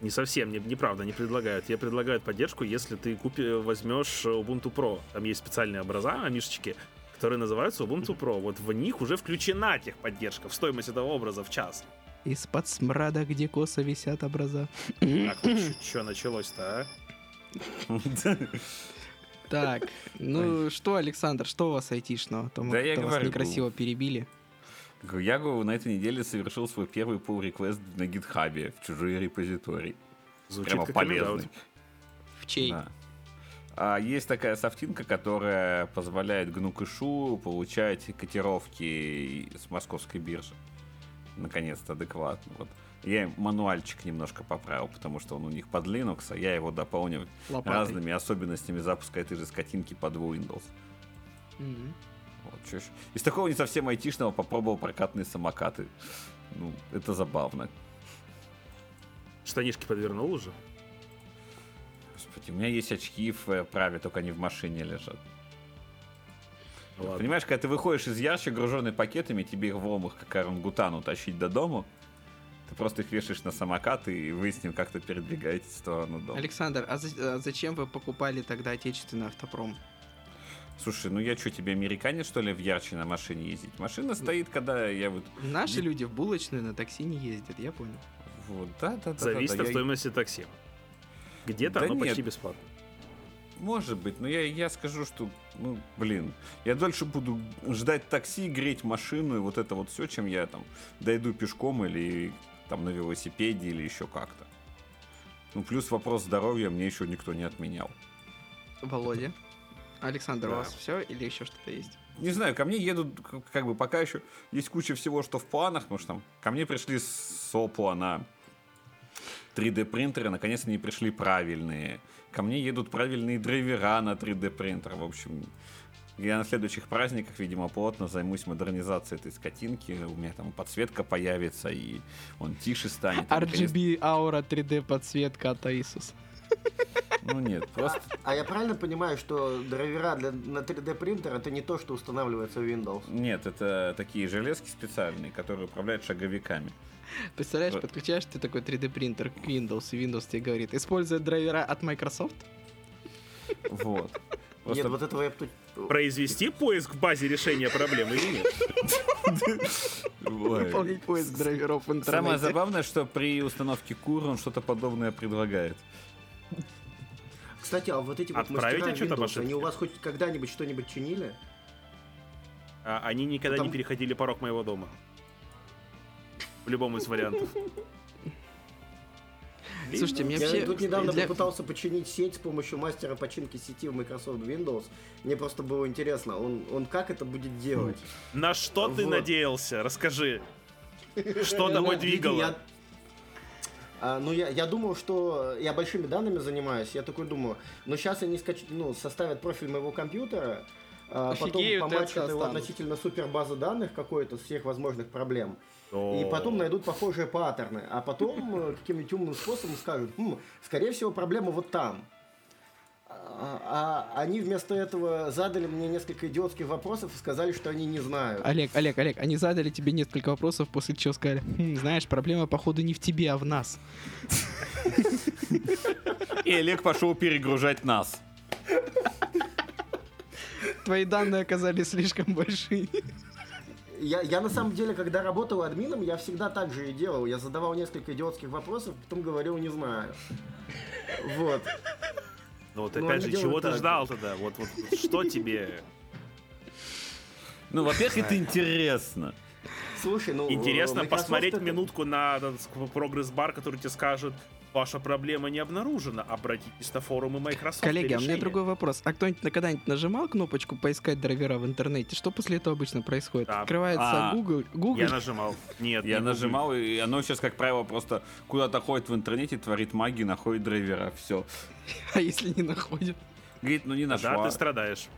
Не совсем, не, неправда, не предлагают. Тебе предлагают поддержку, если ты купи, возьмешь Ubuntu Pro. Там есть специальные образа, AMI -шечки, которые называются Ubuntu Pro. Вот в них уже включена техподдержка в стоимость этого образа в час. Из-под смрада, где косо висят образа. Так, что началось-то, а? Так, ну что, Александр, что у вас айтишного? То, Да я то вас говорю, некрасиво перебили. Я говорю, на этой неделе совершил свой первый pull request на гитхабе в чужой репозиторий. Звучит Прямо как полезный. В чей? Да. А есть такая софтинка, которая позволяет GNU кэшу получать котировки с московской биржи. Наконец-то адекватно. Вот. Я мануальчик немножко поправил, потому что он у них под Linux, а я его дополнил Лопатой. разными особенностями запуска этой же скотинки под Windows. Мгм. Вот, чё ещё. Из такого не совсем айтишного попробовал прокатные самокаты. Ну, это забавно. Штанишки подвернул уже? Господи, у меня есть очки в э, праве, только они в машине лежат. Ладно. Понимаешь, когда ты выходишь из ящика, груженный пакетами, тебе их в ломах, как орангутану, тащить до дома, ты просто их вешаешь на самокат и вы с ним как-то передвигаетесь в сторону дома. Александр, а, за- а зачем вы покупали тогда отечественный автопром? Слушай, ну я что, тебе американец, что ли, в ярче на машине ездить? Машина стоит, когда я вот... Наши Ди- люди в булочную на такси не ездят, я понял. Вот, да, да, да. Зависит да, от я- стоимости такси. Где-то Да оно нет. почти бесплатно. Может быть, но я, я скажу, что, ну, блин, я дольше буду ждать такси, греть машину и вот это вот все, чем я там дойду пешком или там на велосипеде или еще как-то. Ну, плюс вопрос здоровья мне еще никто не отменял. Володя. Александр, у Да. вас все или еще что-то есть? Не знаю, ко мне едут, как бы пока еще есть куча всего, что в планах, потому что там ко мне пришли сопла на 3D принтеры, наконец они пришли правильные. Ко мне едут правильные драйвера на 3D принтер. В общем, я на следующих праздниках, видимо, плотно займусь модернизацией этой скотинки. У меня там подсветка появится, и он тише станет. и наконец- RGB Aura 3D подсветка от Asus. Ну нет, просто... А я правильно понимаю, что драйвера для, на 3D принтер это не то, что устанавливается в Windows? Нет, это такие железки специальные, которые управляют шаговиками. Представляешь, Вот. подключаешь ты такой 3D принтер к Windows, и Windows тебе говорит, используя драйвера от Microsoft. Вот. Нет, Просто вот этого я. Произвести поиск в базе решения проблемы или нет? Ой. Выполнить поиск драйверов в интернете. Самое забавное, что при установке кур он что-то подобное предлагает. Кстати, а вот эти вот Отправить мастера Windows, ошибке? они у вас хоть когда-нибудь что-нибудь чинили? А Они никогда Там- не переходили порог моего дома. В любом из вариантов. Слушайте, мне Я вообще... тут недавно для- попытался починить сеть с помощью мастера починки сети в Microsoft Windows. Мне просто было интересно, он, он как это будет делать? На что ты Вот. надеялся? Расскажи. Что Ну, тобой види, двигало? я- А, ну, я, я думал, что я большими данными занимаюсь. Я такой думаю, ну, сейчас они скач... ну, составят профиль моего компьютера, а, потом Офигеют и помачат его относительно супер базы данных какой-то, всех возможных проблем. И потом найдут похожие паттерны. А потом э, каким-нибудь умным способом скажут, «Хм, скорее всего, проблема вот там. А, а они вместо этого задали мне несколько идиотских вопросов и сказали, что они не знают. Олег, Олег, Олег, они задали тебе несколько вопросов, после чего сказали, «Хм, знаешь, проблема, походу, не в тебе, а в нас. И Олег пошел перегружать нас. Твои данные оказались слишком большими. Я, я на самом деле, когда работал админом, я всегда так же и делал. Я задавал несколько идиотских вопросов, потом говорил не знаю. Вот. Ну вот Ну, опять же, чего ты ждал тогда? Вот, вот что тебе Ну, во-первых, это интересно. Слушай, ну... интересно Microsoft посмотреть это- минутку на этот прогресс-бар, который тебе скажет, ваша проблема не обнаружена, обратитесь на форумы Microsoft. Коллеги, а у меня решения». другой вопрос. А кто-нибудь на- когда-нибудь нажимал кнопочку поискать драйвера в интернете? Что после этого обычно происходит? Да. Открывается А, Google, Google, Я нажимал. Нет, Я не нажимал, и оно сейчас, как правило, просто куда-то ходит в интернете, творит магию, находит драйвера. Все. А если не находит? Говорит, ну не Google. Да, нашла. ты страдаешь.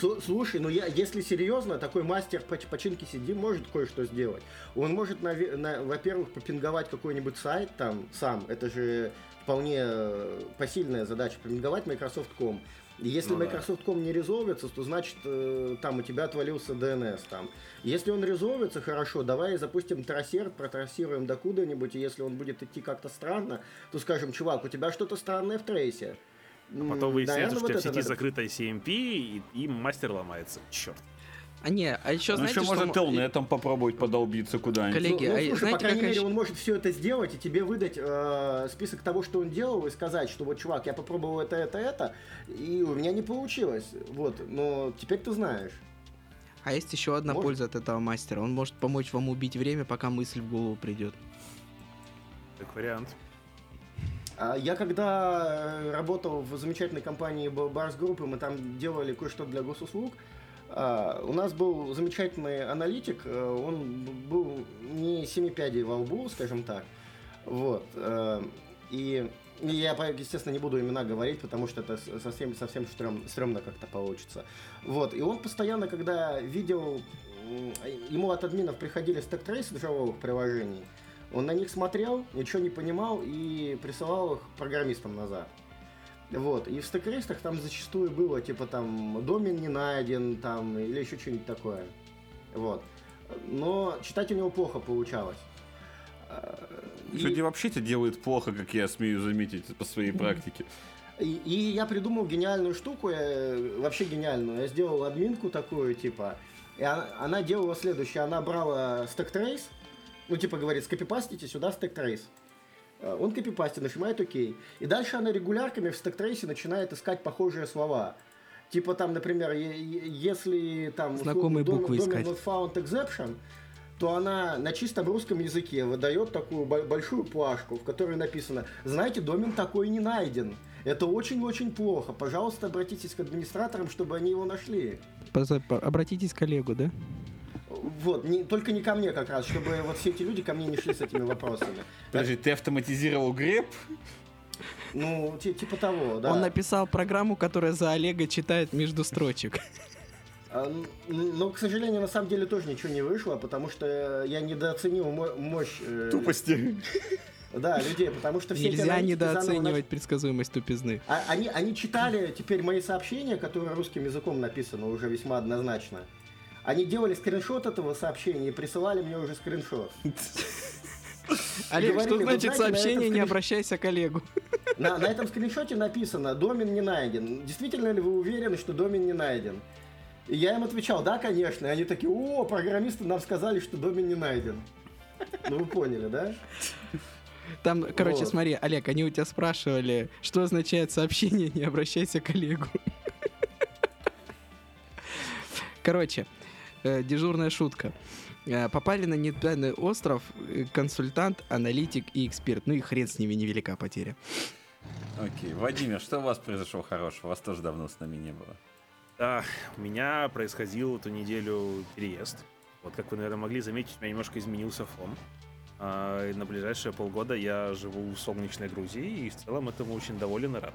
Слу- Слушай, ну я, если серьезно, такой мастер поч- починки CD может кое-что сделать. Он может, наве- на- во-первых, попинговать какой-нибудь сайт там сам. Это же вполне э, посильная задача, попинговать Microsoft.com. И если Ну да. Microsoft.com не резолвится, то значит э, там у тебя отвалился DNS там. Если он резолвится, хорошо, давай запустим трассер, протрассируем до куда-нибудь, и если он будет идти как-то странно, то скажем, чувак, у тебя что-то странное в трейсе. Потом выясняется, что у тебя в сети закрыто закрытая CMP, и, и мастер ломается. Черт. А не, а еще Ну, знаете, еще что... можно мо- телнетом попробовать подолбиться куда-нибудь. Коллеги, ну, ну, а слушай, знаете, по крайней мере, щ- он может все это сделать и тебе выдать э, список того, что он делал, и сказать, что вот, чувак, я попробовал это, это, это, и у меня не получилось. Вот, но теперь ты знаешь. А есть еще одна Может. польза от этого мастера. Он может помочь вам убить время, пока мысль в голову придет. Как вариант. А Я когда э, работал в замечательной компании Bars Group, и мы там делали кое-что для госуслуг, а, у нас был замечательный аналитик, э, он был не семи пядей во лбу, скажем так, вот, э, и я, естественно, не буду имена говорить, потому что это совсем, совсем стрём, стрёмно как-то получится. Вот, и он постоянно, когда видел, ему от админов приходили stack trace ы джавовых приложений, он на них смотрел, ничего не понимал и присылал их программистам назад. Вот, и в stack trace ах там зачастую было, типа, там, домен не найден, там, или еще что-нибудь такое. Вот. Но читать у него плохо получалось. А, и- Люди вообще это делают плохо, как я смею заметить по своей практике. И, и я придумал гениальную штуку, я- вообще гениальную. Я сделал админку такую, типа, и она, она делала следующее. Она брала stack trace, ну, типа, говорит, скопипастите сюда stack trace. Э, Он копипастит, нажимает ОК. И дальше она регулярками в стек-трейсе начинает искать похожие слова. Типа там, например, если там... условно, Знакомые дом- буквы домен искать. not found exception, то она на чистом русском языке выдает такую бо- большую плашку, в которой написано «Знаете, домен такой не найден. Это очень-очень плохо. Пожалуйста, обратитесь к администраторам, чтобы они его нашли». Обратитесь к коллегу, да? Вот, не, только не ко мне как раз, чтобы вот все эти люди ко мне не шли с этими вопросами. Подожди, ты автоматизировал греб? Ну, ти- типа того, да. Он написал программу, которая за Олега читает между строчек. А, Но, к сожалению, на самом деле тоже ничего не вышло, потому что я недооценил мо- мощь... э, Тупости. Да, людей, потому что все Нельзя недооценивать предсказуемость тупизны. А- Они, они читали теперь мои сообщения, которые русским языком написаны уже весьма однозначно. Они делали скриншот этого сообщения и присылали мне уже скриншот. Олег, Говорили, что значит знаете, на сообщение этом «не скрин- обращайся к Олегу»? На, на этом скриншоте написано «Домен не найден». Действительно ли вы уверены, что домен не найден? И я им отвечал «Да, конечно». И они такие «О, программисты нам сказали, что домен не найден». Ну вы поняли, да? Там, короче, Вот. смотри, Олег, они у тебя спрашивали, что означает сообщение «не обращайся к Олегу». Короче, э, дежурная шутка. Э, Попали на нейтральный остров э, консультант, аналитик и эксперт. Ну и хрен с ними, невелика потеря. Окей, Владимир, что у вас произошло хорошего? Вас тоже давно с нами не было. Да, у меня происходил эту неделю переезд. Вот как вы, наверное, могли заметить, у меня немножко изменился фон. А, и на ближайшие полгода я живу в солнечной Грузии, и в целом этому очень доволен и рад.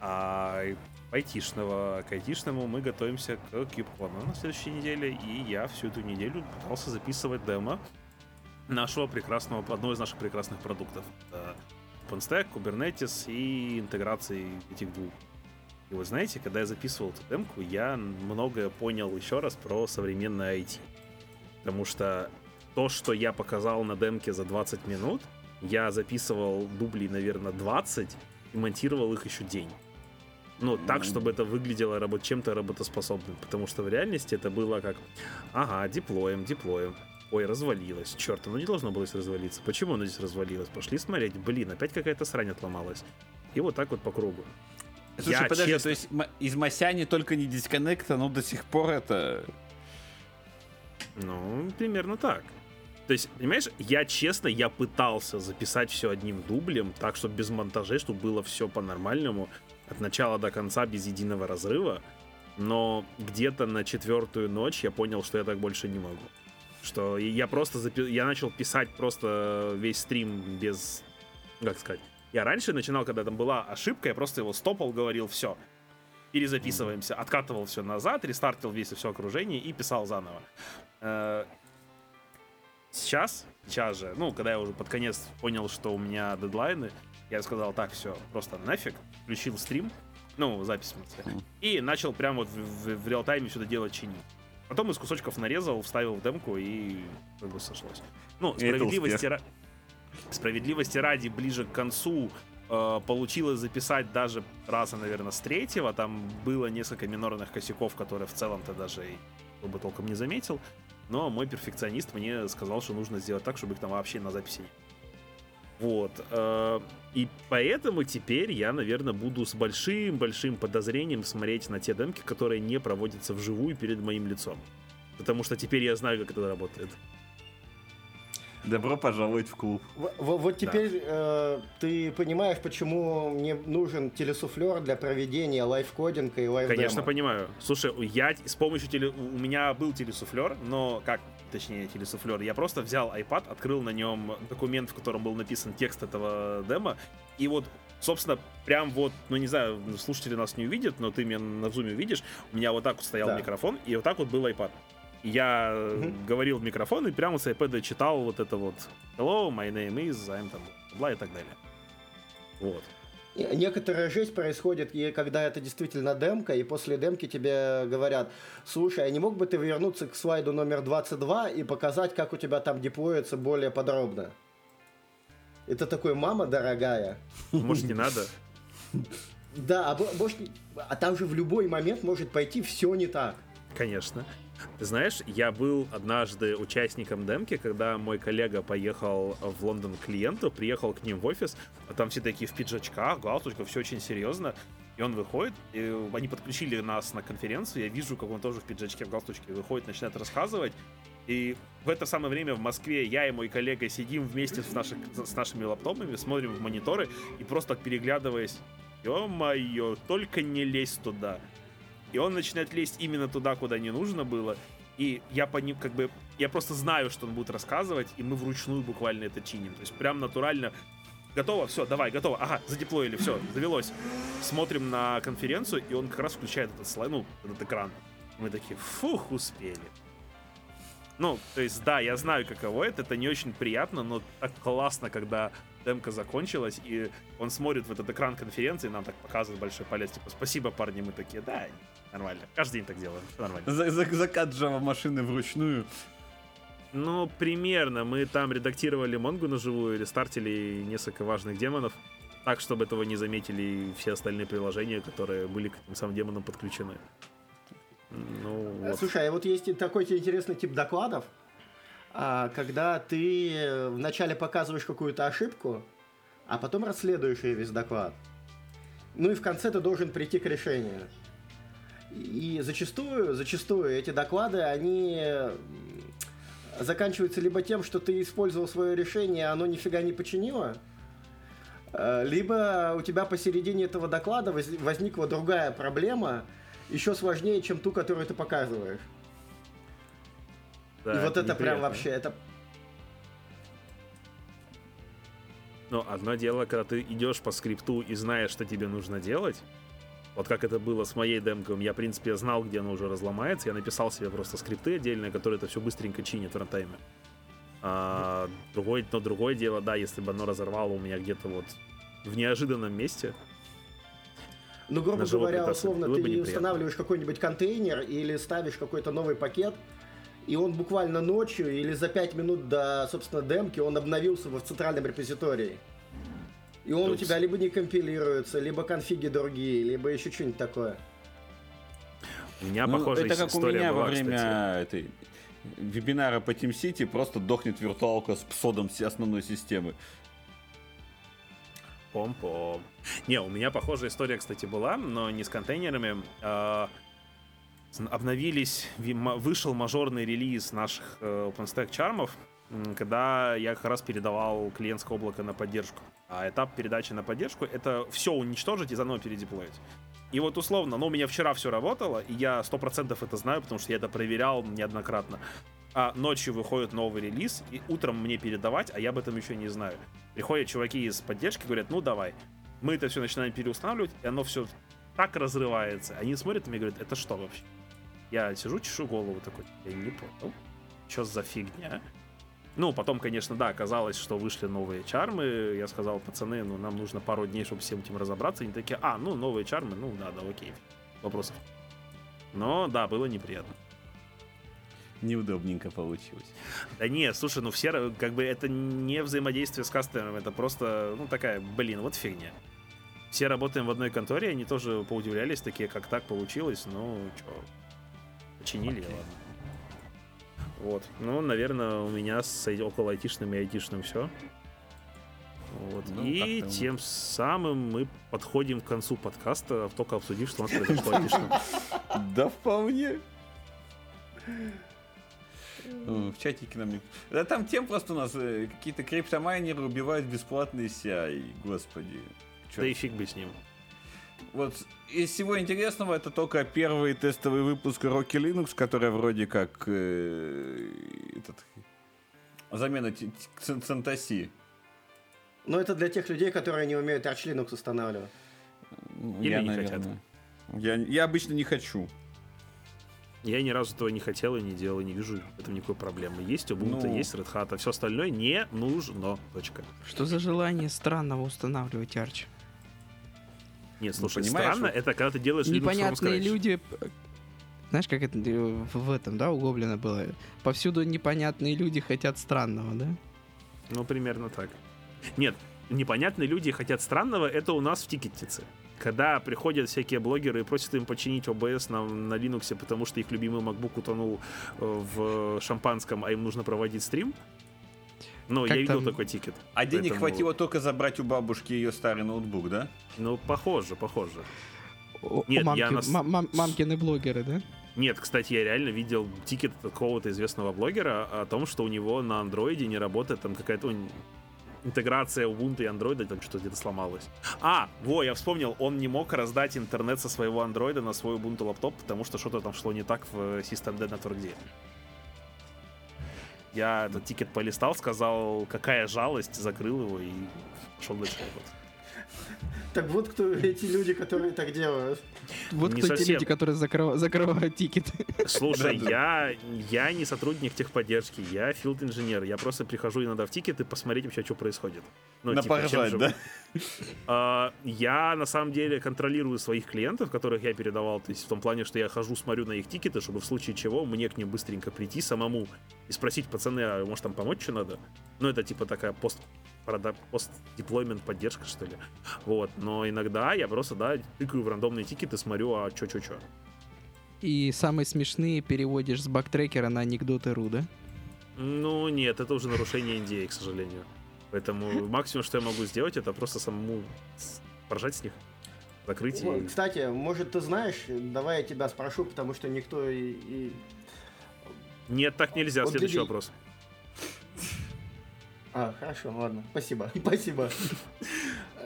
А и айтишного к айтишному мы готовимся к KubeCon на следующей неделе, и я всю эту неделю пытался записывать демо нашего прекрасного, одного из наших прекрасных продуктов. Это OpenStack, Kubernetes и интеграции этих двух. И вот знаете, когда я записывал эту демку, я многое понял еще раз про современное IT. Потому что то, что я показал на демке за 20 минут, я записывал дублей, наверное, 20 и монтировал их еще день. Ну, так, чтобы это выглядело рабо- чем-то работоспособным. Потому что в реальности это было как, ага, деплоем, деплоем. Ой, развалилось. Черт, оно не должно было здесь развалиться. Почему оно здесь развалилось? Пошли смотреть. Блин, опять какая-то срань отломалась. И вот так вот по кругу. Слушай, Я подожди, честно- то есть из Масяни только не дисконнекта, но до сих пор это... Ну, примерно так. То есть, понимаешь, я честно, я пытался записать все одним дублем, так, чтобы без монтажей, чтобы было все по-нормальному, от начала до конца, без единого разрыва. Но где-то на четвертую ночь я понял, что я так больше не могу. Что я просто запи- я начал писать просто весь стрим без, как сказать. Я раньше начинал, когда там была ошибка, я просто его стопал, говорил, все, перезаписываемся, откатывал все назад, рестартил весь все окружение и писал заново. Э, Сейчас, сейчас же, ну, когда я уже под конец понял, что у меня дедлайны, я сказал, так, все, просто нафиг, включил стрим, ну, запись в и начал прямо вот в, в- в реал-тайме все это дело чинить. Потом из кусочков нарезал, вставил в демку и как бы сошлось. Ну, справедливости, ра- справедливости ради, ближе к концу Э, получилось записать даже раза, наверное, с третьего. Там было несколько минорных косяков, которые в целом-то даже и бы толком не заметил. Но мой перфекционист мне сказал, что нужно сделать так, чтобы их там вообще на записи не вот. Э, и поэтому теперь я, наверное, буду с большим-большим подозрением смотреть на те демки, которые не проводятся вживую перед моим лицом. Потому что теперь я знаю, как это работает. Добро пожаловать в клуб. В, в, вот теперь да. э, ты понимаешь, почему мне нужен телесуфлер для проведения лайфкодинга и лайф Конечно, понимаю. Слушай, я с помощью теле... У меня был телесуфлер, но как точнее телесуфлер, я просто взял iPad, открыл на нем документ, в котором был написан текст этого демо, и вот собственно, прям вот, ну не знаю, слушатели нас не увидят, но ты меня на зуме увидишь, у меня вот так вот стоял да. микрофон, и вот так вот был iPad. Я угу. говорил в микрофон и прямо с iPad читал вот это вот Hello, my name is, I'm там, бла и так далее. Вот. Некоторая жесть происходит, и когда это действительно демка, и после демки тебе говорят, слушай, а не мог бы ты вернуться к слайду номер 22 и показать, как у тебя там деплоится более подробно? Это такой, мама дорогая. Может, не надо? Да, а, может, а там же в любой момент может пойти все не так. Конечно. Ты знаешь, я был однажды участником демки, когда мой коллега поехал в Лондон к клиенту, приехал к ним в офис, а там все такие в пиджачках, галстучках, все очень серьезно. И он выходит, и они подключили нас на конференцию, я вижу, как он тоже в пиджачке, в галстучке выходит, начинает рассказывать. И в это самое время в Москве я и мой коллега сидим вместе с, наших, с нашими лаптопами, смотрим в мониторы и просто переглядываясь, ё-моё, только не лезь туда. И он начинает лезть именно туда, куда не нужно было. И я по ним как бы... Я просто знаю, что он будет рассказывать, и мы вручную буквально это чиним. То есть прям натурально готово, все, давай, готово. Ага, задеплоили, все, завелось. Смотрим на конференцию, и он как раз включает этот слайд, ну, этот экран. Мы такие, фух, успели. Ну, то есть, да, я знаю, каково это, это не очень приятно, но так классно, когда демка закончилась, и он смотрит в этот экран конференции, нам так показывает большой палец, типа, спасибо, парни, мы такие, да, нормально. Каждый день так делаем, все нормально. За за закат Java машины вручную. Ну, примерно. Мы там редактировали Монгу на живую, рестартили несколько важных демонов, так, чтобы этого не заметили все остальные приложения, которые были к этим самым демонам подключены. Ну, вот. Слушай, а вот есть такой интересный тип докладов, а, когда ты вначале показываешь какую-то ошибку, а потом расследуешь ее весь доклад. Ну и в конце ты должен прийти к решению. И зачастую, зачастую эти доклады, они заканчиваются либо тем, что ты использовал свое решение, а оно нифига не починило, э, либо у тебя посередине этого доклада возникла другая проблема, еще сложнее, чем ту, которую ты показываешь. Да, И вот это, это прям вообще, это Но одно дело, когда ты идешь по скрипту и знаешь, что тебе нужно делать. Вот как это было с моей демкой. Я, в принципе, знал, где оно уже разломается. Я написал себе просто скрипты отдельные, которые это все быстренько чинят в рантайме. А, другой, но другое дело, да, если бы оно разорвало у меня где-то вот в неожиданном месте, ну, грубо говоря, условно, ты устанавливаешь какой-нибудь контейнер или ставишь какой-то новый пакет, и он буквально ночью или за 5 минут до, собственно, демки он обновился в центральном репозитории. И он у тебя либо не компилируется, либо конфиги другие, либо еще что-нибудь такое. У меня ну, похожая Это как у меня была, во время кстати. этой вебинара по TeamCity просто дохнет виртуалка с псодом всей основной системы. Пом-пом. Не, у меня похожая история, кстати, была, но не с контейнерами. А, обновились, вышел мажорный релиз наших э, OpenStack чармов, когда я как раз передавал клиентское облако на поддержку. А этап передачи на поддержку — это все уничтожить и заново передеплоить. И вот условно, ну, у меня вчера все работало, и я сто процентов это знаю, потому что я это проверял неоднократно а ночью выходит новый релиз, и утром мне передавать, а я об этом еще не знаю. Приходят чуваки из поддержки, говорят, ну давай. Мы это все начинаем переустанавливать, и оно все так разрывается. Они смотрят и говорят, это что вообще? Я сижу, чешу голову такой, я не понял, что за фигня? Ну, потом, конечно, да, оказалось, что вышли новые чармы. Я сказал, пацаны, ну, нам нужно пару дней, чтобы всем этим разобраться. Они такие, а, ну, новые чармы, ну, да, да, окей. Вопросов. Но, да, было неприятно. неудобненько получилось. Да не, слушай, ну все, как бы это не взаимодействие с кастомером, это просто, ну такая, блин, вот фигня. Все работаем в одной конторе, они тоже поудивлялись, такие, как так получилось, ну, чё, починили, и Окей. ладно. Вот, ну, наверное, у меня с около айтишным и айтишным все. Вот. Ну, и тем самым мы подходим к концу подкаста, только обсудив, что у нас произошло айтишным. Да вполне. В чатике нам. Да там тем просто у нас э, какие-то криптомайнеры убивают бесплатные CI, господи. Да и фиг бы с ним. Вот из всего интересного это только первый тестовый выпуск Rocky Linux, который вроде как э, этот, замена Центоси. Но это для тех людей, которые не умеют Arch Linux устанавливать. Ну, Или я, не наверное. Я, я обычно не хочу. Я ни разу этого не хотел и не делал, и не вижу в этом никакой проблемы. Есть Ubuntu, Ну. есть Red Hat, а все остальное не нужно. Точка. Что за желание странного устанавливать Arch? Нет, слушай, понимаешь, странно, вот- это когда ты делаешь Непонятные люди... Знаешь, как это э, в этом, да, у Гоблина было? Повсюду непонятные люди хотят странного, да? Ну, примерно так. Нет, непонятные люди хотят странного, это у нас в тикетице. Когда приходят всякие блогеры и просят им починить OBS на, на Linux, потому что их любимый MacBook утонул э, в шампанском, а им нужно проводить стрим. Ну, Как я видел там? такой тикет. А денег Поэтому- хватило только забрать у бабушки ее старый ноутбук, да? Ну, похоже, похоже. У, у Нет, я мамки- нас- ма- мам- мамкины блогеры, да? Нет, кстати, я реально видел тикет от какого-то известного блогера о том, что у него на андроиде не работает там какая-то ин- интеграция Ubuntu и андроида, там что-то где-то сломалось. А, во, я вспомнил, он не мог раздать интернет со своего андроида на свой Ubuntu лаптоп, потому что что-то там шло не так в systemd-networkd. Я этот тикет полистал, сказал, какая жалость, закрыл его и пошел дальше работать. Так вот кто эти люди, которые так делают. Вот Не кто те совсем. люди, которые закрыва- закрывают тикеты. Слушай, я, я не сотрудник техподдержки, я field инженер. Я просто прихожу иногда в тикет и посмотреть вообще, что происходит. Ну, На типа, да? А, я на самом деле контролирую своих клиентов, которых я передавал. То есть в том плане, что я хожу, смотрю на их тикеты, чтобы в случае чего мне к ним быстренько прийти самому и спросить, пацаны, а может там помочь что надо? Ну, это типа такая пост пост-деплоймент поддержка, что ли. Вот. Но иногда я просто, да, тыкаю в рандомные тикеты, смотрю, а чё-чё-чё. И самые смешные переводишь с бактрекера на анекдоты Ру, да? Ну, нет, это уже нарушение NDA, к сожалению. Поэтому максимум, что я могу сделать, это просто самому поржать с них, закрыть и... Кстати, может ты знаешь, давай я тебя спрошу, потому что никто и... и- Нет, так нельзя. Вот Следующий Дмитрий- вопрос. А, хорошо, ладно, спасибо, спасибо.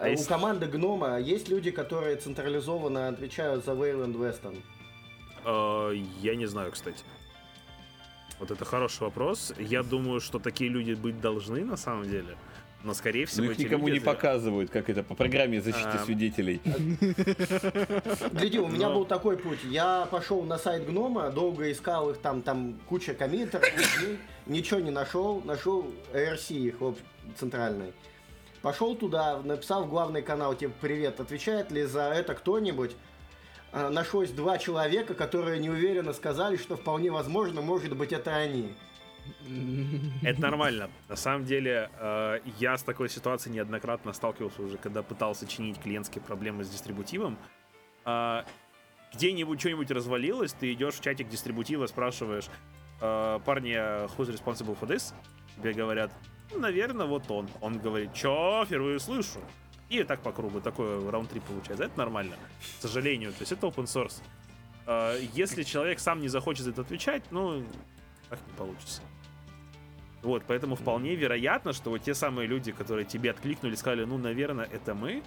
А У если- команды Гнома есть люди, которые централизованно отвечают за Wayland Western. Э, Я не знаю, кстати. Вот это хороший вопрос. Я думаю, что такие люди быть должны на самом деле. Но, скорее всего, Но их никому люди- не показывают, как это по программе защиты А. свидетелей. Гляди, у меня был такой путь. Я пошел на сайт Гнома, долго искал их, там, там куча коммитеров, дней, ничего не нашел, нашел ARC их центральный. Пошел туда, написал в главный канал, типа, привет, отвечает ли за это кто-нибудь? А, Нашлось два человека, которые неуверенно сказали, что вполне возможно, может быть, это они. Это нормально. На самом деле, э, я с такой ситуацией неоднократно сталкивался уже, когда пытался чинить клиентские проблемы с дистрибутивом. А, Где-нибудь что-нибудь развалилось, ты идешь в чатик дистрибутива, спрашиваешь, э, парни, а who's responsible for this? Тебе говорят, ну, наверное, вот он. Он говорит, чё, впервые слышу. И так по кругу, такой раунд-трип получается. Это нормально, к сожалению. То есть это open source. А, Если человек сам не захочет за это отвечать, ну, так не получится. Вот, поэтому вполне вероятно, что вот те самые люди, которые тебе откликнули, сказали, ну, наверное, это мы,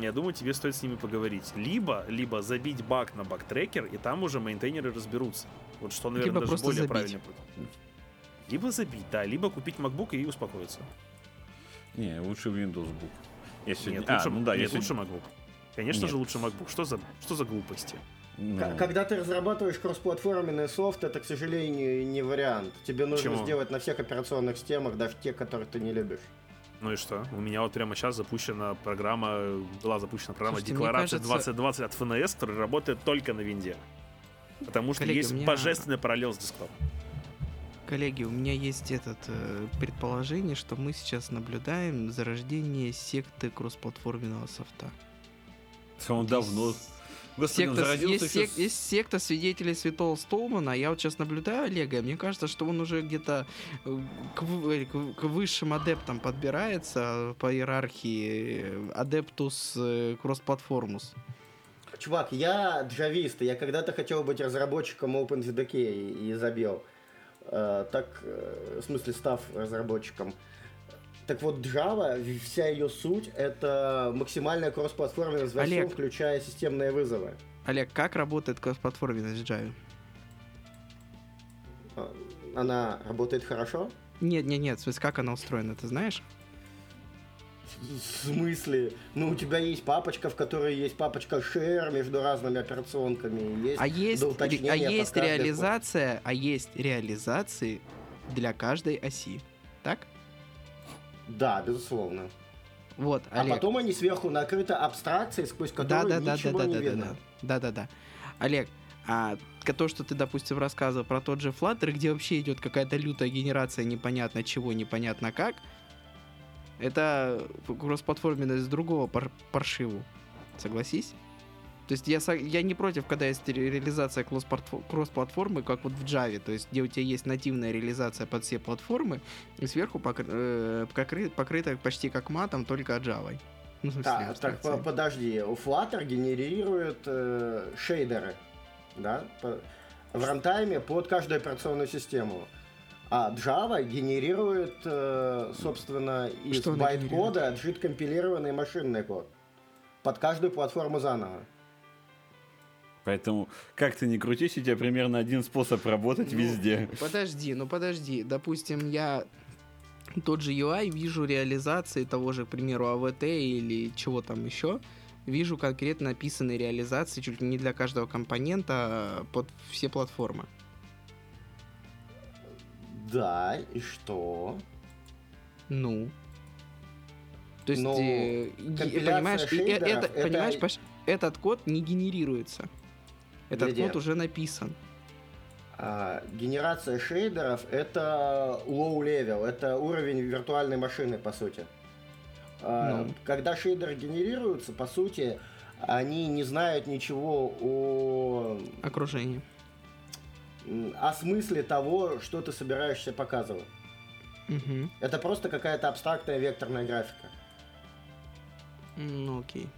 я думаю, тебе стоит с ними поговорить. Либо, либо забить баг на баг-трекер, и там уже мейнтейнеры разберутся. Вот что, наверное, Либо даже более забить. правильный путь. Либо забить, да, либо купить MacBook и успокоиться. Не, лучше Windows Book. Я сегодня... Нет, а, лучше, ну да, я нет, сегодня- лучше MacBook. Конечно Нет. же, лучше MacBook. Что за, что за глупости? Ну, Когда ты разрабатываешь кроссплатформенный софт, это, к сожалению, не вариант. Тебе нужно Почему? сделать на всех операционных системах, даже те, которые ты не любишь. Ну и что? У меня вот прямо сейчас запущена программа, была запущена программа Слушайте, Декларация кажется- 2020 от ФНС, которая работает только на винде. Потому что Коллеги, есть меня- божественный параллел с десктопом. Коллеги, у меня есть этот э, предположение, что мы сейчас наблюдаем зарождение секты кроссплатформенного софта. Он давно... Господи, он Секта, есть, еще сек- есть секта свидетелей Святого Столмана. Я вот сейчас наблюдаю Олега, и мне кажется, что он уже где-то э, к, э, к- к высшим адептам подбирается по иерархии Адептус э, Кроссплатформус. Чувак, я джавист, я когда-то хотел быть разработчиком OpenJDK и, и забил. Э, так, э, в смысле, став разработчиком. Так вот, Java, вся ее суть, это максимальная кроссплатформенность во всем, включая системные вызовы. Олег, как работает кроссплатформенность в Java? Э, Она работает хорошо? Нет, нет, нет, в смысле, как она устроена, ты знаешь? В смысле? Ну, у тебя есть папочка, в которой есть папочка share между разными операционками. Есть А есть, а есть реализация, а есть реализации для каждой оси. Так? Да, безусловно. Вот, А Олег. потом они сверху накрыты абстракцией, сквозь Да, которую да, да, да, ничего да, не да, да, видно. да, да, да, да. Олег, а то, что ты, допустим, рассказывал про тот же Flutter, где вообще идет какая-то лютая генерация непонятно чего, непонятно как, это кроссплатформенность другого пар- паршиву. Согласись? То есть я, я не против, когда есть ре- реализация кросс-платфо- кросс-платформы, как вот в Java, то есть где у тебя есть нативная реализация под все платформы, и сверху покры- э, покры- покрыта почти как матом, только Java. Ну, смысле, Так, по- подожди, у Flutter генерирует э, шейдеры, да, по- в runtime е под каждую операционную систему. А Java генерирует, э, собственно, из байт-кода JIT -компилированный машинный код. Под каждую платформу заново. Поэтому, как ты ни крутись, у тебя примерно один способ работать Ну, везде. Подожди, ну подожди. Допустим, я тот же UI вижу реализации того же, к примеру, АВТ или чего там еще. Вижу конкретно написанные реализации чуть ли не для каждого компонента а под все платформы. Да, и что? Ну. То есть, Ну, э, понимаешь, шейдеров это, это- понимаешь, понимаешь, этот код не генерируется. Этот Где-где? код уже написан. А, генерация шейдеров это low level, это уровень виртуальной машины, по сути. А, Ну. Когда шейдеры генерируются, по сути, они не знают ничего о, Окружение. м, о смысле того, что ты собираешься показывать. Мгм. Это просто какая-то абстрактная векторная графика. Ну, окей.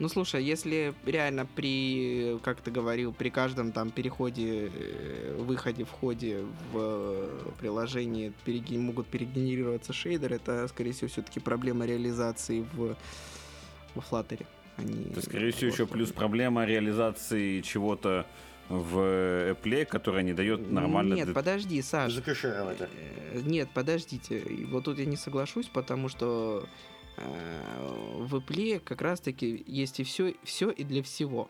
Ну, слушай, если реально при, как ты говорил, при каждом там переходе, э, выходе, входе в э, приложение переге- могут перегенерироваться шейдеры, это, скорее всего, все-таки проблема реализации в, во Flutter. а не То, скорее всего, в еще плюс проблема реализации чего-то в Apple, которая не дает нормально... Нет, подожди, Саш. Закэшировать. Э, Нет, подождите. И Вот тут я не соглашусь, потому что в Apple как раз-таки есть и все, все и для всего.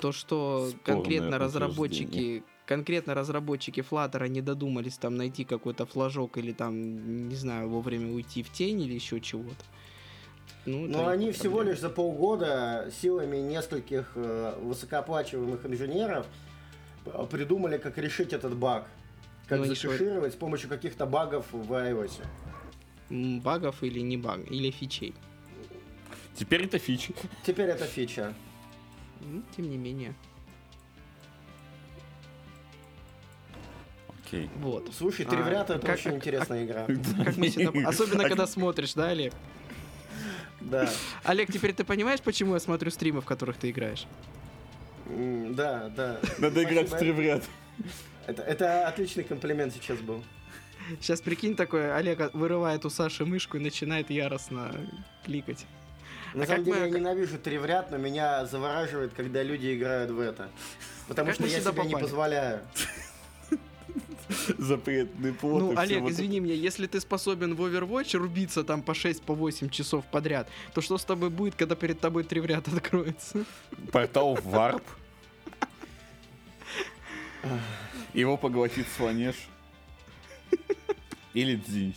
То, что Спорное конкретно разработчики конкретно разработчики Flutter не додумались там найти какой-то флажок или там, не знаю, вовремя уйти в тень или еще чего-то. Ну, Но они всего проблема. лишь за полгода силами нескольких э, высокооплачиваемых инженеров э, придумали, как решить этот баг. Как Ну, закэшировать с помощью каких-то багов в iOS. Багов или не баг, или фичей. Теперь это фича. Теперь это фича. Ну, тем не менее. Окей. Вот. Слушай, А, три в ряд это как- очень а- интересная игра. Как мы всегда- Особенно, когда смотришь, да, Олег? Да. Олег, теперь ты понимаешь, почему я смотрю стримы, в которых ты играешь? Да, да. Надо играть в три в ряд. Это, это отличный комплимент сейчас был. Сейчас прикинь такое, Олег вырывает у Саши мышку и начинает яростно кликать. На А самом деле мы- я ненавижу три в ряд, но меня завораживает, когда люди играют в это. Потому Как что я себе не попали? позволяю. Запретный плод. ну, Олег, вот извини меня, если ты способен в Overwatch рубиться там по 6 по 8 часов подряд, то что с тобой будет, когда перед тобой три в ряд откроется? это. Портал в Варп. Его поглотит Слонеж. Или Дзинч.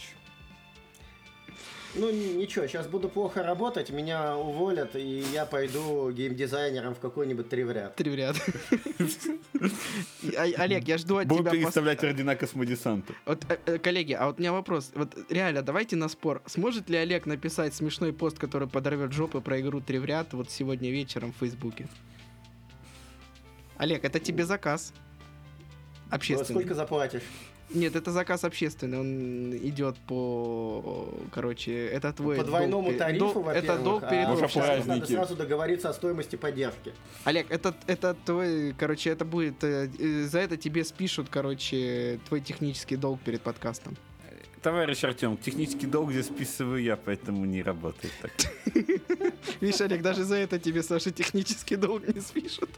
Ну ничего, сейчас буду плохо работать, меня уволят, и я пойду геймдизайнером в какой-нибудь три в ряд. Три в ряд. И, Олег, я жду от тебя... пос- переставлять ордена космодесанта. Вот, э, э, коллеги, а вот у меня вопрос. Вот реально, давайте на спор. Сможет ли Олег написать смешной пост, который подорвет жопы про игру три в ряд вот сегодня вечером в Фейсбуке? Олег, это тебе заказ. Общественный. Сколько заплатишь? Нет, это заказ общественный. Он идет по... Короче, это твой... По долг двойному перед- тарифу, дол- во-первых. Это долг перед а обществом. надо сразу договориться о стоимости поддержки. Олег, это, это твой... Короче, это будет... э, э, За это тебе спишут, короче, твой технический долг перед подкастом. Товарищ Артем, технический долг здесь списываю я, поэтому не работает так. Видишь, Олег, даже за это тебе, Саша, технический долг не спишут.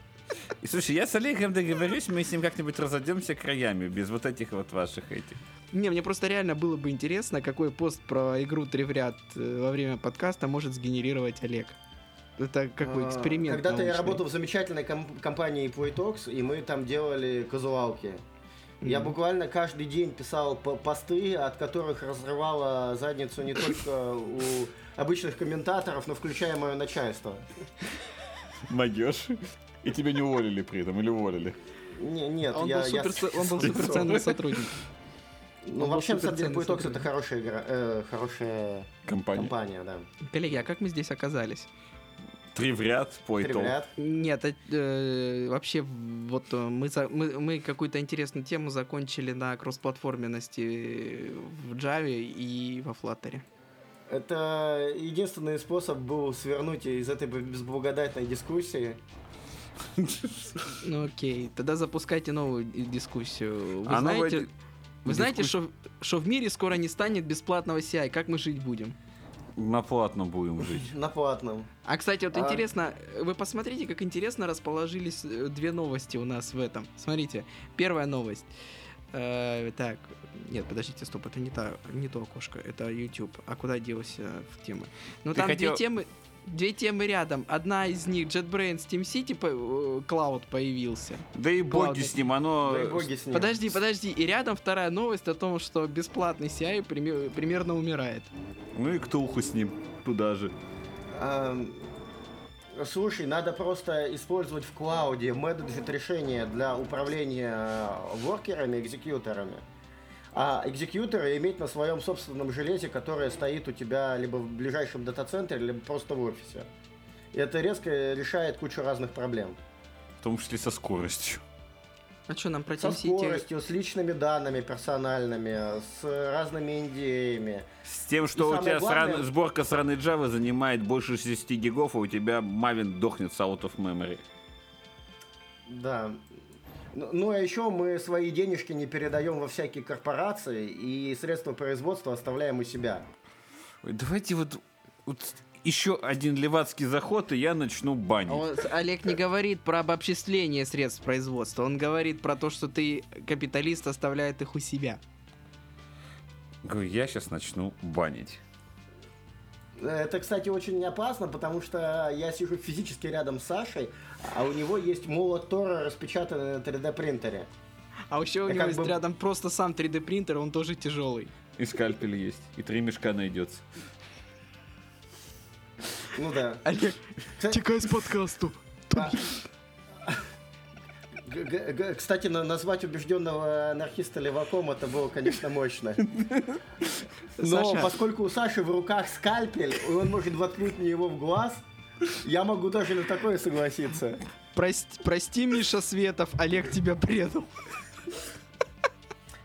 И, слушай, я с Олегом договорюсь, мы с ним как-нибудь разойдемся краями, без вот этих вот ваших этих. Не, мне просто реально было бы интересно, какой пост про игру три в ряд э, во время подкаста может сгенерировать Олег. Это какой А, эксперимент Когда-то я работал в замечательной ком- компании Playtox, и мы там делали казуалки. Я буквально каждый день писал по- посты, от которых разрывала задницу не только у обычных комментаторов, но включая мое начальство. Могешь? И тебя не уволили при этом, или уволили? Не- нет, Он, я, был я- супер, он был суперценный сотрудник. Ну, вообще, на самом деле, Playtox это хорошая игра, э, хорошая Компания. компания, да. Коллеги, а как мы здесь оказались? Три в ряд, пой Три в ряд. Нет, э, э, вообще вот э, мы, за- мы, мы какую-то интересную тему закончили на кроссплатформенности в Java и во Flutter. Это единственный способ был свернуть из этой безблагодатной дискуссии. Ну окей, тогда запускайте новую ди- дискуссию. Вы А знаете, вы знаете, что, что в мире скоро не станет бесплатного CI? Как мы жить будем? На платно будем жить. На платном. А, кстати, вот А- интересно, вы посмотрите, как интересно расположились э, две новости у нас в этом. Смотрите, первая новость. Э, так, нет, подождите, стоп, это не, та, не то окошко, это YouTube. А куда делся в темы? Ну, Ты там хотел- две темы, две темы рядом. Одна из них, JetBrains Steam City по- э, Cloud появился. Да и боги Ладно. с ним, оно... Дай боги с ним. Подожди, подожди. И рядом вторая новость о том, что бесплатный CI пример- примерно умирает. Ну и ктулху с ним туда же. Ам, Слушай, надо просто использовать в клауде менеджер решения для управления э, воркерами, экзекьюторами. А экзекьюторы иметь на своем собственном железе, которое стоит у тебя либо в ближайшем дата-центре, либо просто в офисе. И это резко решает кучу разных проблем. В том числе со скоростью. А что, нам про Со скоростью, с личными данными персональными, с разными индеями. С тем, что И у тебя главное- сран- сборка сраной Java занимает больше 60 гигов, а у тебя Maven дохнет с out of memory. Да. Ну, ну, а еще мы свои денежки не передаем во всякие корпорации и средства производства оставляем у себя. Ой, давайте вот, вот еще один левацкий заход, и я начну банить. А Он- Олег не говорит про обобществление средств производства, он говорит про то, что ты капиталист оставляет их у себя. Говорю, я сейчас начну банить. Это, кстати, очень опасно, потому что я сижу физически рядом с Сашей, а у него есть молот Тора, распечатанный на 3D принтере. А еще у него как есть бы- рядом просто сам 3D принтер, он тоже тяжелый. И скальпель есть, и три мешка найдется. Ну да. Олег, Кстати, текай с подкасту. а- г- Кстати, на- назвать убежденного анархиста леваком это было, конечно, мощно. Но Саша. поскольку у Саши в руках скальпель, и он может воткнуть мне его в глаз, я могу даже на такое согласиться. Прости, прости, Миша Светов, Олег тебя предал.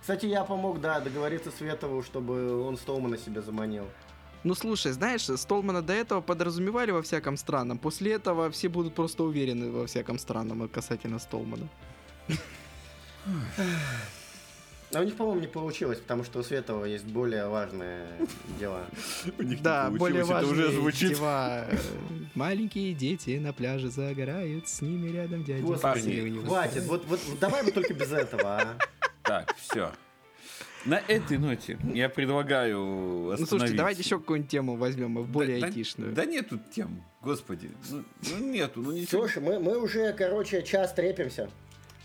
Кстати, я помог, да, договориться Светову, чтобы он Стоумана себе заманил. Ну слушай, знаешь, Столмана до этого подразумевали во всяком странном, после этого все будут просто уверены во всяком странном касательно Столмана. А у них, по-моему, не получилось, потому что у Светова есть более важные дела. У них не Да, более важные уже звучит. дела. Маленькие дети на пляже загорают, с ними рядом дядя. Господи, хватит, вот, вот давай мы только без этого, а. Так, все. На этой ноте я предлагаю Ну слушайте, остановиться. давайте еще какую-нибудь тему возьмем, более да, айтишную. Да, нету тем, господи. Ну, ну нету, ну ничего. Слушай, мы, мы уже, короче, час трепимся.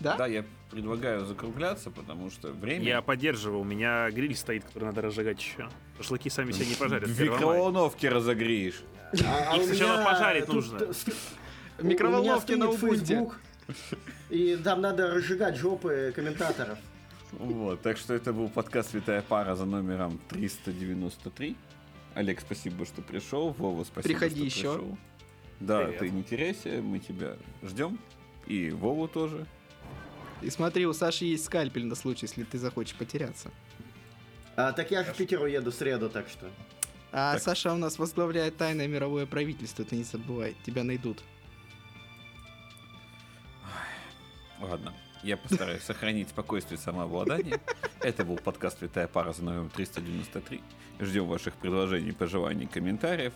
Да? Да, я предлагаю закругляться, потому что время... Я поддерживаю, у меня гриль стоит, который надо разжигать еще. Шашлыки сами себя не пожарят. в 1 мая. микроволновке разогреешь. А, а Их сначала пожарить нужно. меня на. Facebook. И там надо разжигать жопы комментаторов. Вот, так что это был подкаст «Святая пара» за номером 393. Олег, спасибо, что пришел. Вова, спасибо, Приходи что еще. пришел. Да, Привет. ты не теряйся, мы тебя ждем. И Вову тоже. И смотри, у Саши есть скальпель на случай, если ты захочешь потеряться. А, так я же в Питер уеду в среду, так что. А Так. Саша у нас возглавляет тайное мировое правительство, ты не забывай, тебя найдут. Ладно, я постараюсь сохранить спокойствие и самообладание. Это был подкаст «Святая пара» за номером 393. Ждем ваших предложений, пожеланий, комментариев.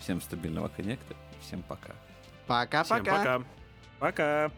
Всем стабильного коннекта. Всем пока. Всем Пока-пока. пока. Пока.